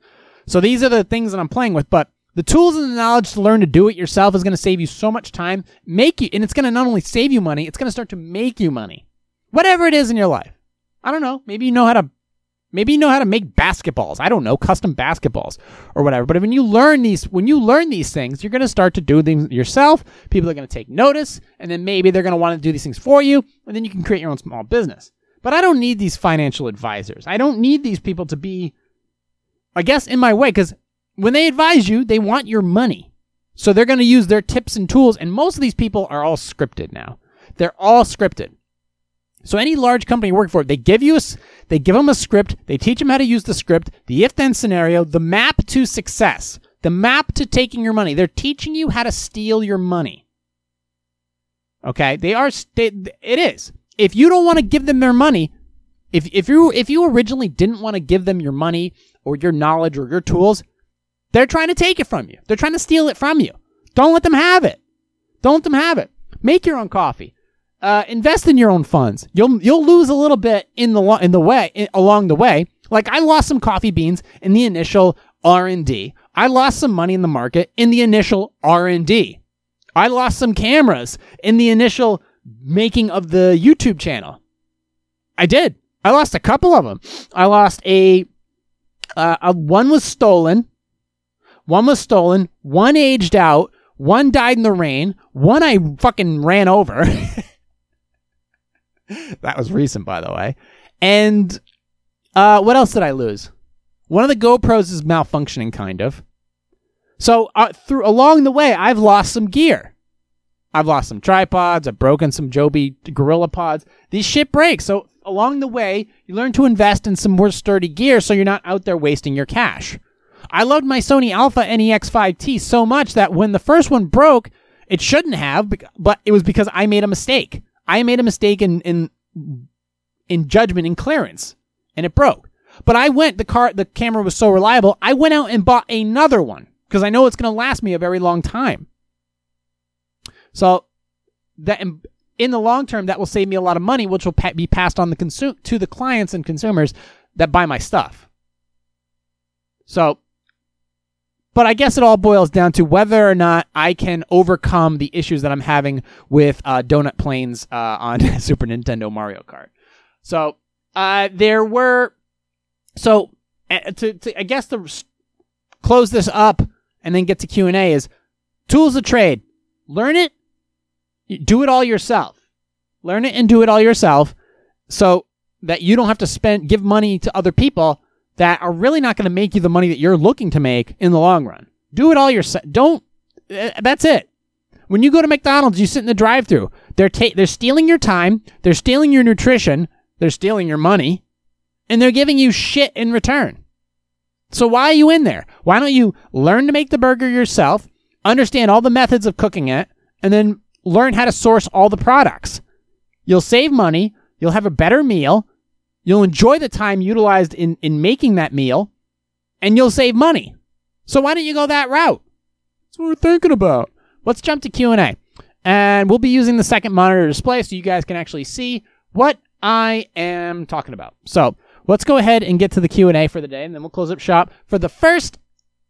So these are the things that I'm playing with, but the tools and the knowledge to learn to do it yourself is going to save you so much time, make you, and it's going to not only save you money, it's going to start to make you money. Whatever it is in your life. I don't know. Maybe you know how to, maybe you know how to make basketballs. I don't know, custom basketballs or whatever. But when you learn these, when you learn these things, you're going to start to do things yourself. People are going to take notice, and then maybe they're going to want to do these things for you, and then you can create your own small business. But I don't need these financial advisors. I don't need these people to be, I guess, in my way, because when they advise you, they want your money. So they're going to use their tips and tools. And most of these people are all scripted now. They're all scripted. So any large company you work for, they give you a, they give them a script. They teach them how to use the script, the if-then scenario, the map to success, the map to taking your money. They're teaching you how to steal your money. Okay, they are. They, it is. If you don't want to give them their money, if if you if you originally didn't want to give them your money or your knowledge or your tools, they're trying to take it from you. They're trying to steal it from you. Don't let them have it. Don't let them have it. Make your own coffee. Uh, invest in your own funds. You'll you'll lose a little bit in the in the way in, along the way. Like I lost some coffee beans in the initial R and D. I lost some money in the market in the initial R and D. I lost some cameras in the initial making of the YouTube channel. I did. I lost a couple of them. I lost a, uh, a one was stolen one was stolen, one aged out, one died in the rain, one I fucking ran over. that was recent, by the way. And uh, what else did I lose? One of the GoPros is malfunctioning, kind of. So uh, through along the way, I've lost some gear. I've lost some tripods. I've broken some Joby Gorilla Pods. These shit breaks. So along the way, you learn to invest in some more sturdy gear, so you're not out there wasting your cash. I loved my Sony Alpha NEX5T so much that when the first one broke, it shouldn't have, but it was because I made a mistake. I made a mistake in in in judgment and clearance, and it broke. But I went the car the camera was so reliable, I went out and bought another one because I know it's going to last me a very long time. So that in the long term that will save me a lot of money which will be passed on the consume to the clients and consumers that buy my stuff. So but I guess it all boils down to whether or not I can overcome the issues that I'm having with uh, Donut Plains uh, on Super Nintendo Mario Kart. So uh, there were, so uh, to, to I guess to close this up and then get to Q and A is tools of trade. Learn it, do it all yourself. Learn it and do it all yourself. So that you don't have to spend give money to other people that are really not going to make you the money that you're looking to make in the long run. Do it all yourself. Don't. Uh, that's it. When you go to McDonald's, you sit in the drive-through. They're ta- they're stealing your time. They're stealing your nutrition. They're stealing your money, and they're giving you shit in return. So why are you in there? Why don't you learn to make the burger yourself, understand all the methods of cooking it, and then learn how to source all the products? You'll save money. You'll have a better meal. You'll enjoy the time utilized in, in making that meal, and you'll save money. So why don't you go that route? That's what we're thinking about. Let's jump to Q&A. And we'll be using the second monitor display so you guys can actually see what I am talking about. So let's go ahead and get to the Q&A for the day, and then we'll close up shop for the first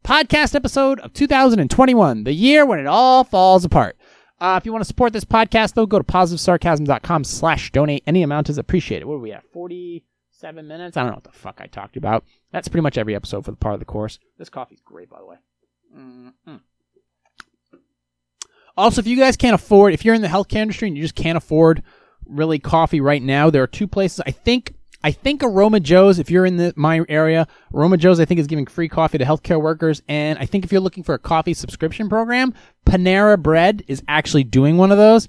podcast episode of 2021, the year when it all falls apart. Uh, if you want to support this podcast, though, go to positivesarcasm.com slash donate. Any amount is appreciated. What are we at? 47 minutes? I don't know what the fuck I talked about. That's pretty much every episode for the part of the course. This coffee's great, by the way. Mm-mm. Also, if you guys can't afford, if you're in the healthcare industry and you just can't afford really coffee right now, there are two places. I think I think Aroma Joe's, if you're in the my area, Aroma Joe's, I think is giving free coffee to healthcare workers. And I think if you're looking for a coffee subscription program, Panera Bread is actually doing one of those.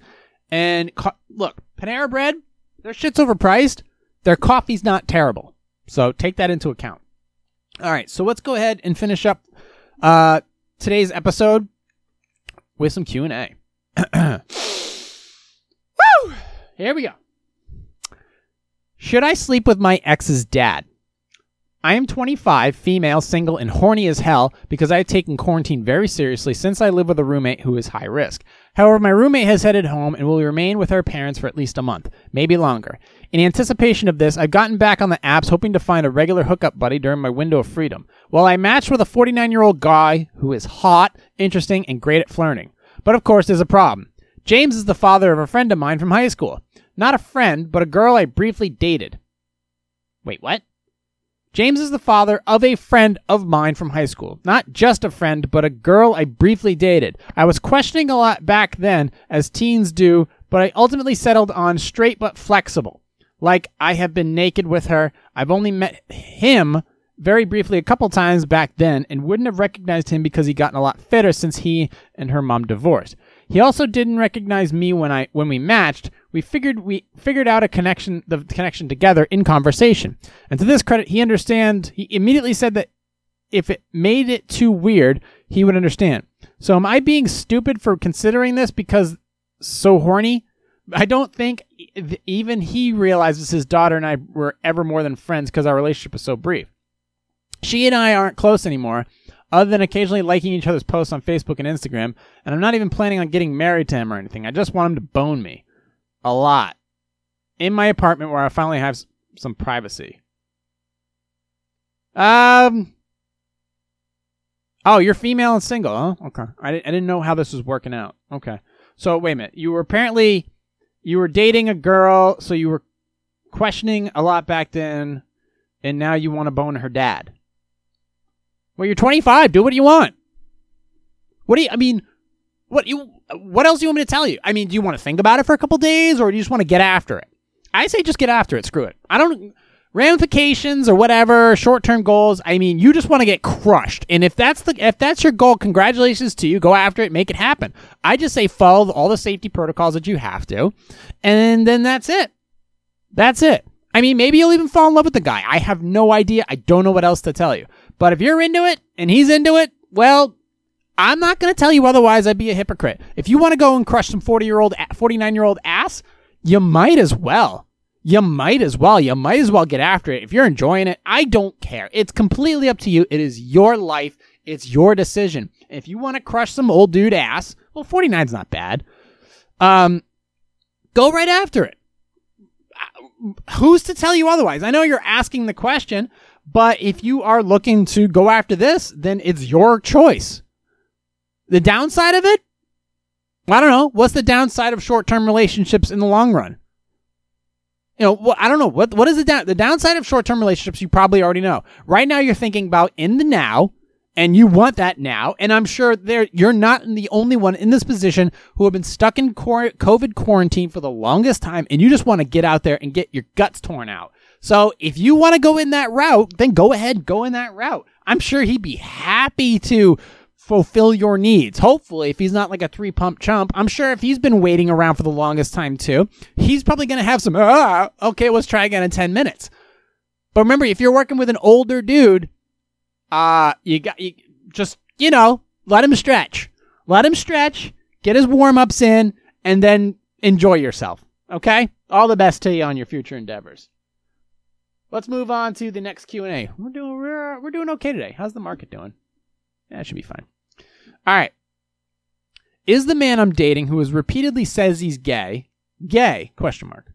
And co- look, Panera Bread, their shit's overpriced. Their coffee's not terrible. So take that into account. All right, so let's go ahead and finish up uh, today's episode with some Q and A. Woo! Here we go. Should I sleep with my ex's dad? I am 25, female, single, and horny as hell because I have taken quarantine very seriously since I live with a roommate who is high risk. However, my roommate has headed home and will remain with her parents for at least a month, maybe longer. In anticipation of this, I've gotten back on the apps hoping to find a regular hookup buddy during my window of freedom. Well, I matched with a 49 year old guy who is hot, interesting, and great at flirting. But of course, there's a problem. James is the father of a friend of mine from high school. Not a friend, but a girl I briefly dated. Wait, what? James is the father of a friend of mine from high school. Not just a friend, but a girl I briefly dated. I was questioning a lot back then, as teens do, but I ultimately settled on straight but flexible. Like, I have been naked with her. I've only met him very briefly a couple times back then and wouldn't have recognized him because he'd gotten a lot fitter since he and her mom divorced. He also didn't recognize me when I when we matched. We figured we figured out a connection the connection together in conversation. And to this credit, he understand he immediately said that if it made it too weird, he would understand. So am I being stupid for considering this because so horny? I don't think even he realizes his daughter and I were ever more than friends because our relationship was so brief. She and I aren't close anymore, other than occasionally liking each other's posts on Facebook and Instagram, and I'm not even planning on getting married to him or anything. I just want him to bone me. A lot. In my apartment where I finally have some privacy. Um. Oh, you're female and single, huh? Okay. I, I didn't know how this was working out. Okay. So, wait a minute. You were apparently. You were dating a girl, so you were questioning a lot back then, and now you want to bone her dad. Well, you're 25. Do what you want. What do you? I mean, what you? What else do you want me to tell you? I mean, do you want to think about it for a couple days, or do you just want to get after it? I say just get after it. Screw it. I don't ramifications or whatever short-term goals. I mean, you just want to get crushed, and if that's the if that's your goal, congratulations to you. Go after it, make it happen. I just say follow all the safety protocols that you have to, and then that's it. That's it. I mean, maybe you'll even fall in love with the guy. I have no idea. I don't know what else to tell you. But if you're into it and he's into it, well, I'm not going to tell you otherwise. I'd be a hypocrite. If you want to go and crush some 40 year old, 49 year old ass, you might as well. You might as well. You might as well get after it. If you're enjoying it, I don't care. It's completely up to you. It is your life. It's your decision. If you want to crush some old dude ass, well, 49's not bad. Um, go right after it. Who's to tell you otherwise? I know you're asking the question, but if you are looking to go after this, then it's your choice. The downside of it? I don't know. What's the downside of short-term relationships in the long run? You know, I don't know. What what is the down the downside of short-term relationships? You probably already know. Right now, you're thinking about in the now, and you want that now. And I'm sure there you're not the only one in this position who have been stuck in COVID quarantine for the longest time, and you just want to get out there and get your guts torn out. So if you want to go in that route, then go ahead, go in that route. I'm sure he'd be happy to fulfill your needs. Hopefully, if he's not like a three pump chump, I'm sure if he's been waiting around for the longest time too, he's probably going to have some, ah, okay, let's try again in 10 minutes. But remember, if you're working with an older dude, uh, you got, you just, you know, let him stretch. Let him stretch, get his warm ups in, and then enjoy yourself. Okay? All the best to you on your future endeavors. Let's move on to the next Q and A. We're doing we're, we're doing okay today. How's the market doing? Yeah, should be fine. All right. Is the man I'm dating who has repeatedly says he's gay gay? Question mark.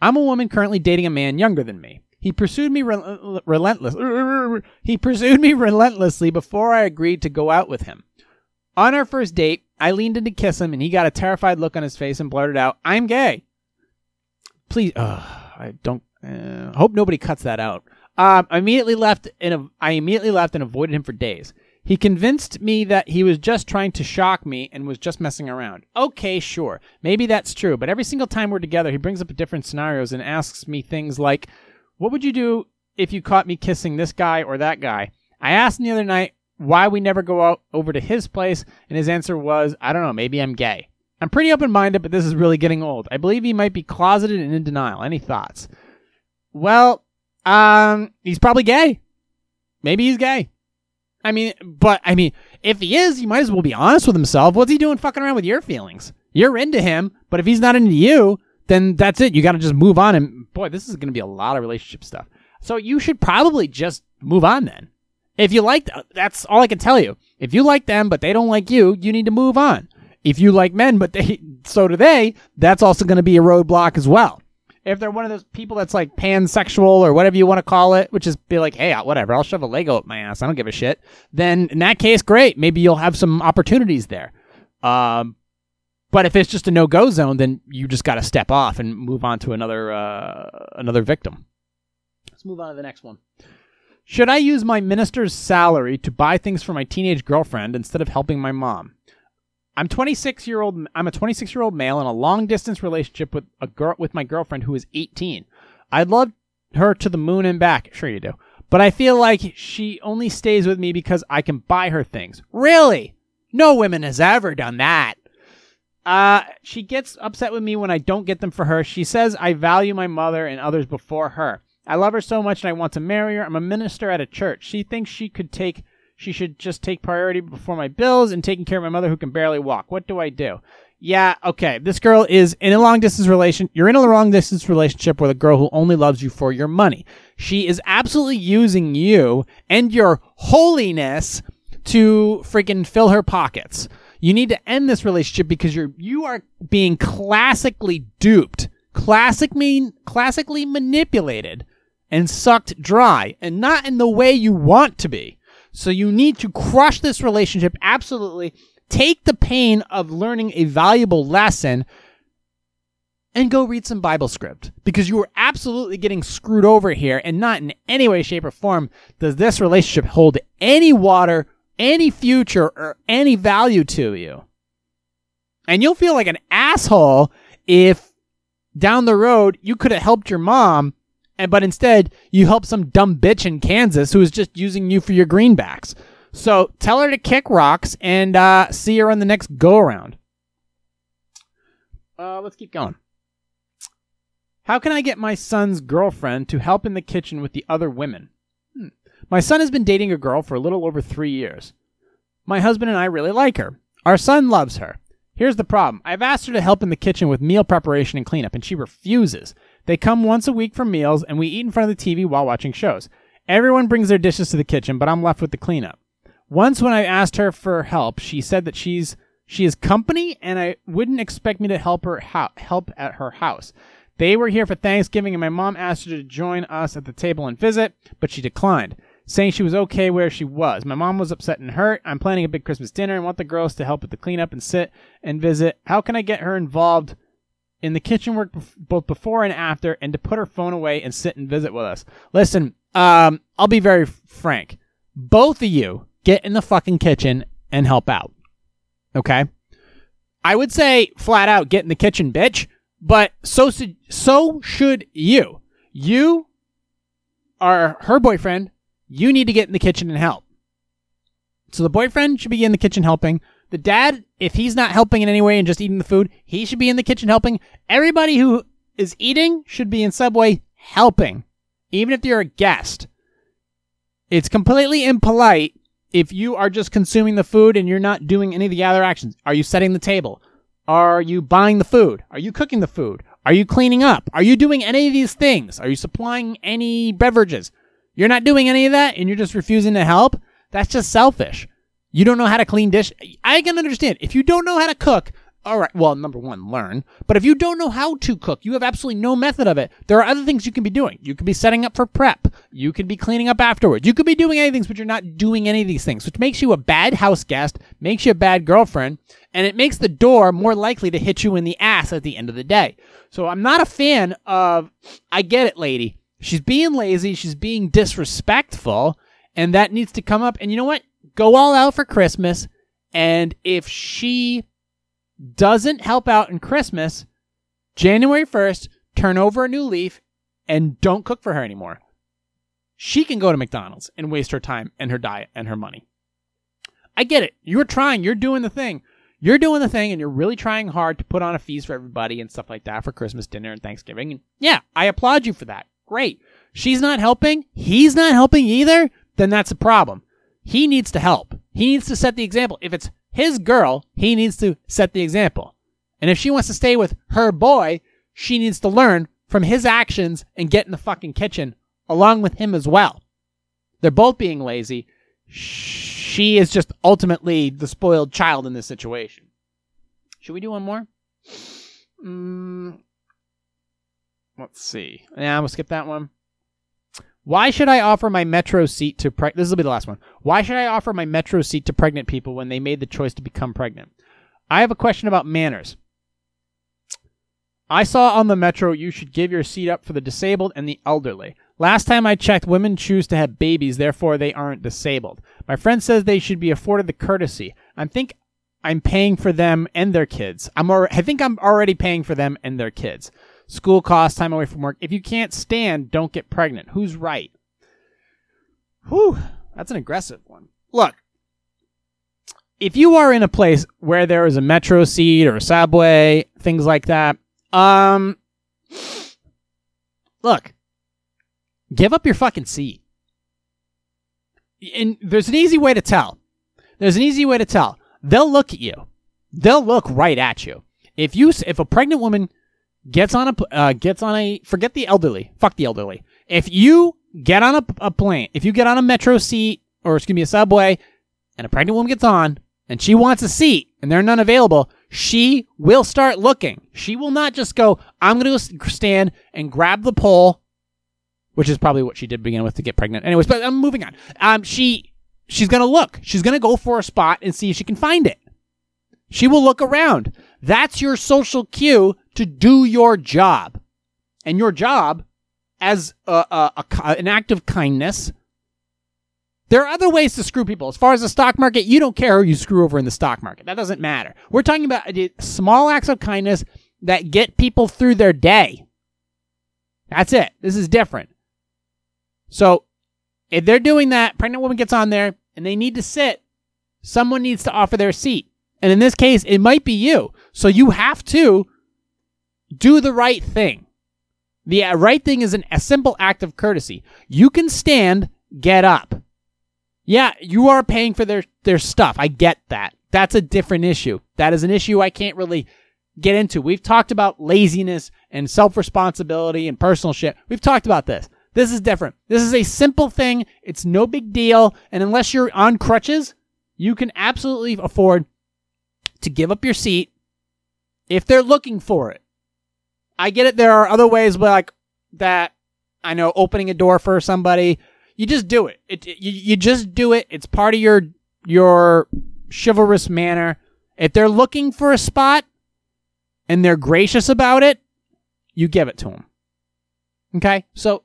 I'm a woman currently dating a man younger than me. He pursued me rel- relentless. He pursued me relentlessly before I agreed to go out with him. On our first date, I leaned in to kiss him, and he got a terrified look on his face and blurted out, "I'm gay." Please, uh, I don't. Uh, hope nobody cuts that out. Um, I immediately left and I immediately left and avoided him for days. He convinced me that he was just trying to shock me and was just messing around. Okay, sure. Maybe that's true, but every single time we're together, he brings up different scenarios and asks me things like, What would you do if you caught me kissing this guy or that guy? I asked him the other night why we never go out over to his place, and his answer was, I don't know, maybe I'm gay. I'm pretty open minded, but this is really getting old. I believe he might be closeted and in denial. Any thoughts? Well, um, he's probably gay. Maybe he's gay. I mean, but I mean, if he is, he might as well be honest with himself. What's he doing fucking around with your feelings? You're into him, but if he's not into you, then that's it. You got to just move on. And boy, this is going to be a lot of relationship stuff. So you should probably just move on then. If you like, that's all I can tell you. If you like them, but they don't like you, you need to move on. If you like men, but they, so do they, that's also going to be a roadblock as well. If they're one of those people that's like pansexual or whatever you want to call it, which is be like, hey, whatever, I'll shove a Lego up my ass. I don't give a shit. Then in that case, great. Maybe you'll have some opportunities there. Um, but if it's just a no go zone, then you just got to step off and move on to another uh, another victim. Let's move on to the next one. Should I use my minister's salary to buy things for my teenage girlfriend instead of helping my mom? I'm 26 year old. I'm a 26 year old male in a long distance relationship with a girl with my girlfriend who is 18. I'd love her to the moon and back. Sure you do. But I feel like she only stays with me because I can buy her things. Really? No woman has ever done that. Uh, she gets upset with me when I don't get them for her. She says I value my mother and others before her. I love her so much and I want to marry her. I'm a minister at a church. She thinks she could take she should just take priority before my bills and taking care of my mother who can barely walk. What do I do? Yeah, okay. This girl is in a long distance relation. You're in a long distance relationship with a girl who only loves you for your money. She is absolutely using you and your holiness to freaking fill her pockets. You need to end this relationship because you're you are being classically duped, classic mean classically manipulated and sucked dry and not in the way you want to be. So you need to crush this relationship absolutely. Take the pain of learning a valuable lesson and go read some Bible script because you are absolutely getting screwed over here and not in any way, shape, or form does this relationship hold any water, any future, or any value to you. And you'll feel like an asshole if down the road you could have helped your mom and but instead you help some dumb bitch in Kansas who is just using you for your greenbacks. So tell her to kick rocks and uh, see her on the next go around. Uh, let's keep going. How can I get my son's girlfriend to help in the kitchen with the other women? Hmm. My son has been dating a girl for a little over three years. My husband and I really like her. Our son loves her. Here's the problem I've asked her to help in the kitchen with meal preparation and cleanup, and she refuses. They come once a week for meals, and we eat in front of the TV while watching shows. Everyone brings their dishes to the kitchen, but I'm left with the cleanup. Once, when I asked her for help, she said that she's she is company, and I wouldn't expect me to help her ho- help at her house. They were here for Thanksgiving, and my mom asked her to join us at the table and visit, but she declined, saying she was okay where she was. My mom was upset and hurt. I'm planning a big Christmas dinner and want the girls to help with the cleanup and sit and visit. How can I get her involved in the kitchen work both before and after, and to put her phone away and sit and visit with us. Listen, um, I'll be very frank. Both of you get in the fucking kitchen and help out. Okay? I would say flat out get in the kitchen, bitch, but so so should you. You are her boyfriend, you need to get in the kitchen and help. So the boyfriend should be in the kitchen helping. The dad, if he's not helping in any way and just eating the food, he should be in the kitchen helping. Everybody who is eating should be in Subway helping, even if you're a guest. It's completely impolite if you are just consuming the food and you're not doing any of the other actions. Are you setting the table? Are you buying the food? Are you cooking the food? Are you cleaning up? Are you doing any of these things? Are you supplying any beverages? You're not doing any of that and you're just refusing to help? That's just selfish. You don't know how to clean dish. I can understand. If you don't know how to cook, all right, well, number one, learn. But if you don't know how to cook, you have absolutely no method of it. There are other things you can be doing. You could be setting up for prep. You could be cleaning up afterwards. You could be doing anything, but you're not doing any of these things, which makes you a bad house guest, makes you a bad girlfriend, and it makes the door more likely to hit you in the ass at the end of the day. So I'm not a fan of, I get it, lady. She's being lazy. She's being disrespectful, and that needs to come up. And you know what? Go all out for Christmas. And if she doesn't help out in Christmas, January 1st, turn over a new leaf and don't cook for her anymore. She can go to McDonald's and waste her time and her diet and her money. I get it. You're trying, you're doing the thing. You're doing the thing and you're really trying hard to put on a feast for everybody and stuff like that for Christmas dinner and Thanksgiving. And yeah, I applaud you for that. Great. She's not helping. He's not helping either. Then that's a problem. He needs to help. He needs to set the example. If it's his girl, he needs to set the example. And if she wants to stay with her boy, she needs to learn from his actions and get in the fucking kitchen along with him as well. They're both being lazy. She is just ultimately the spoiled child in this situation. Should we do one more? Mm, let's see. Yeah, we'll skip that one. Why should I offer my metro seat to this will be the last one. Why should I offer my metro seat to pregnant people when they made the choice to become pregnant? I have a question about manners. I saw on the metro you should give your seat up for the disabled and the elderly. Last time I checked, women choose to have babies, therefore they aren't disabled. My friend says they should be afforded the courtesy. I think I'm paying for them and their kids. I'm already, I think I'm already paying for them and their kids school costs, time away from work. If you can't stand, don't get pregnant. Who's right? Whew, that's an aggressive one. Look, if you are in a place where there is a metro seat or a subway, things like that, um, look, give up your fucking seat. And there's an easy way to tell. There's an easy way to tell. They'll look at you. They'll look right at you. If you, if a pregnant woman gets on a uh, gets on a forget the elderly, fuck the elderly. If you get on a, a plane, if you get on a metro seat or excuse me a subway, and a pregnant woman gets on and she wants a seat and there are none available, she will start looking. She will not just go, I'm going to stand and grab the pole, which is probably what she did begin with to get pregnant. Anyways, but I'm moving on. Um, she she's going to look. She's going to go for a spot and see if she can find it. She will look around. That's your social cue to do your job. And your job, as a, a, a, an act of kindness, there are other ways to screw people. As far as the stock market, you don't care who you screw over in the stock market. That doesn't matter. We're talking about uh, small acts of kindness that get people through their day. That's it. This is different. So, if they're doing that, pregnant woman gets on there and they need to sit, someone needs to offer their seat. And in this case, it might be you. So you have to do the right thing. The uh, right thing is an, a simple act of courtesy. You can stand, get up. Yeah, you are paying for their, their stuff. I get that. That's a different issue. That is an issue I can't really get into. We've talked about laziness and self responsibility and personal shit. We've talked about this. This is different. This is a simple thing. It's no big deal. And unless you're on crutches, you can absolutely afford to give up your seat if they're looking for it. I get it. There are other ways, but like that, I know opening a door for somebody, you just do it. It, you, you just do it. It's part of your, your chivalrous manner. If they're looking for a spot and they're gracious about it, you give it to them. Okay. So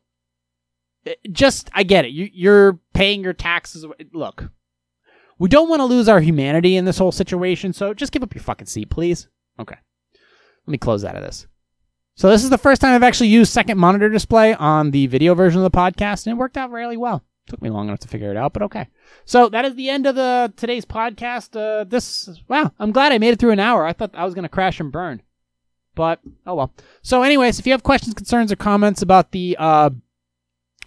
eh, just, I get it. You, you're paying your taxes. Look, we don't want to lose our humanity in this whole situation, so just give up your fucking seat, please. Okay. Let me close out of this. So this is the first time I've actually used second monitor display on the video version of the podcast, and it worked out really well. Took me long enough to figure it out, but okay. So that is the end of the today's podcast. Uh, this wow, I'm glad I made it through an hour. I thought I was gonna crash and burn, but oh well. So, anyways, if you have questions, concerns, or comments about the uh,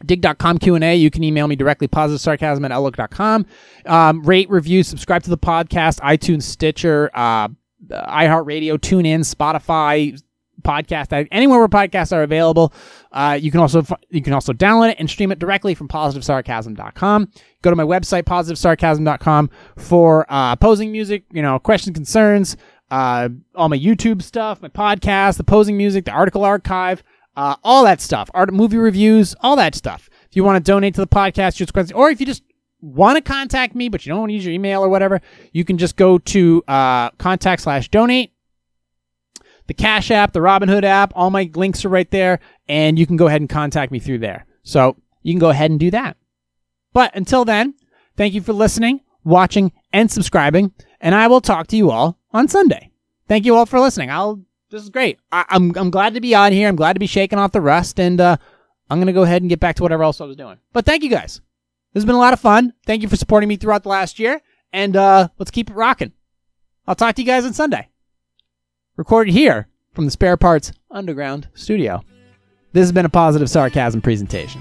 dig.com q&a you can email me directly positive sarcasm at outlook.com um, rate review subscribe to the podcast itunes stitcher uh, iheartradio tune in spotify podcast anywhere where podcasts are available uh, you can also you can also download it and stream it directly from positivesarcasm.com go to my website positivesarcasm.com for uh, opposing music you know questions concerns uh, all my youtube stuff my podcast the posing music the article archive uh, all that stuff, art, movie reviews, all that stuff. If you want to donate to the podcast, just questions, or if you just want to contact me, but you don't want to use your email or whatever, you can just go to uh, contact slash donate. The Cash App, the Robinhood app, all my links are right there, and you can go ahead and contact me through there. So you can go ahead and do that. But until then, thank you for listening, watching, and subscribing, and I will talk to you all on Sunday. Thank you all for listening. I'll this is great. I, am I'm, I'm glad to be on here. I'm glad to be shaking off the rust, and uh, I'm gonna go ahead and get back to whatever else I was doing. But thank you guys. This has been a lot of fun. Thank you for supporting me throughout the last year, and uh, let's keep it rocking. I'll talk to you guys on Sunday. Recorded here from the Spare Parts Underground Studio. This has been a positive sarcasm presentation.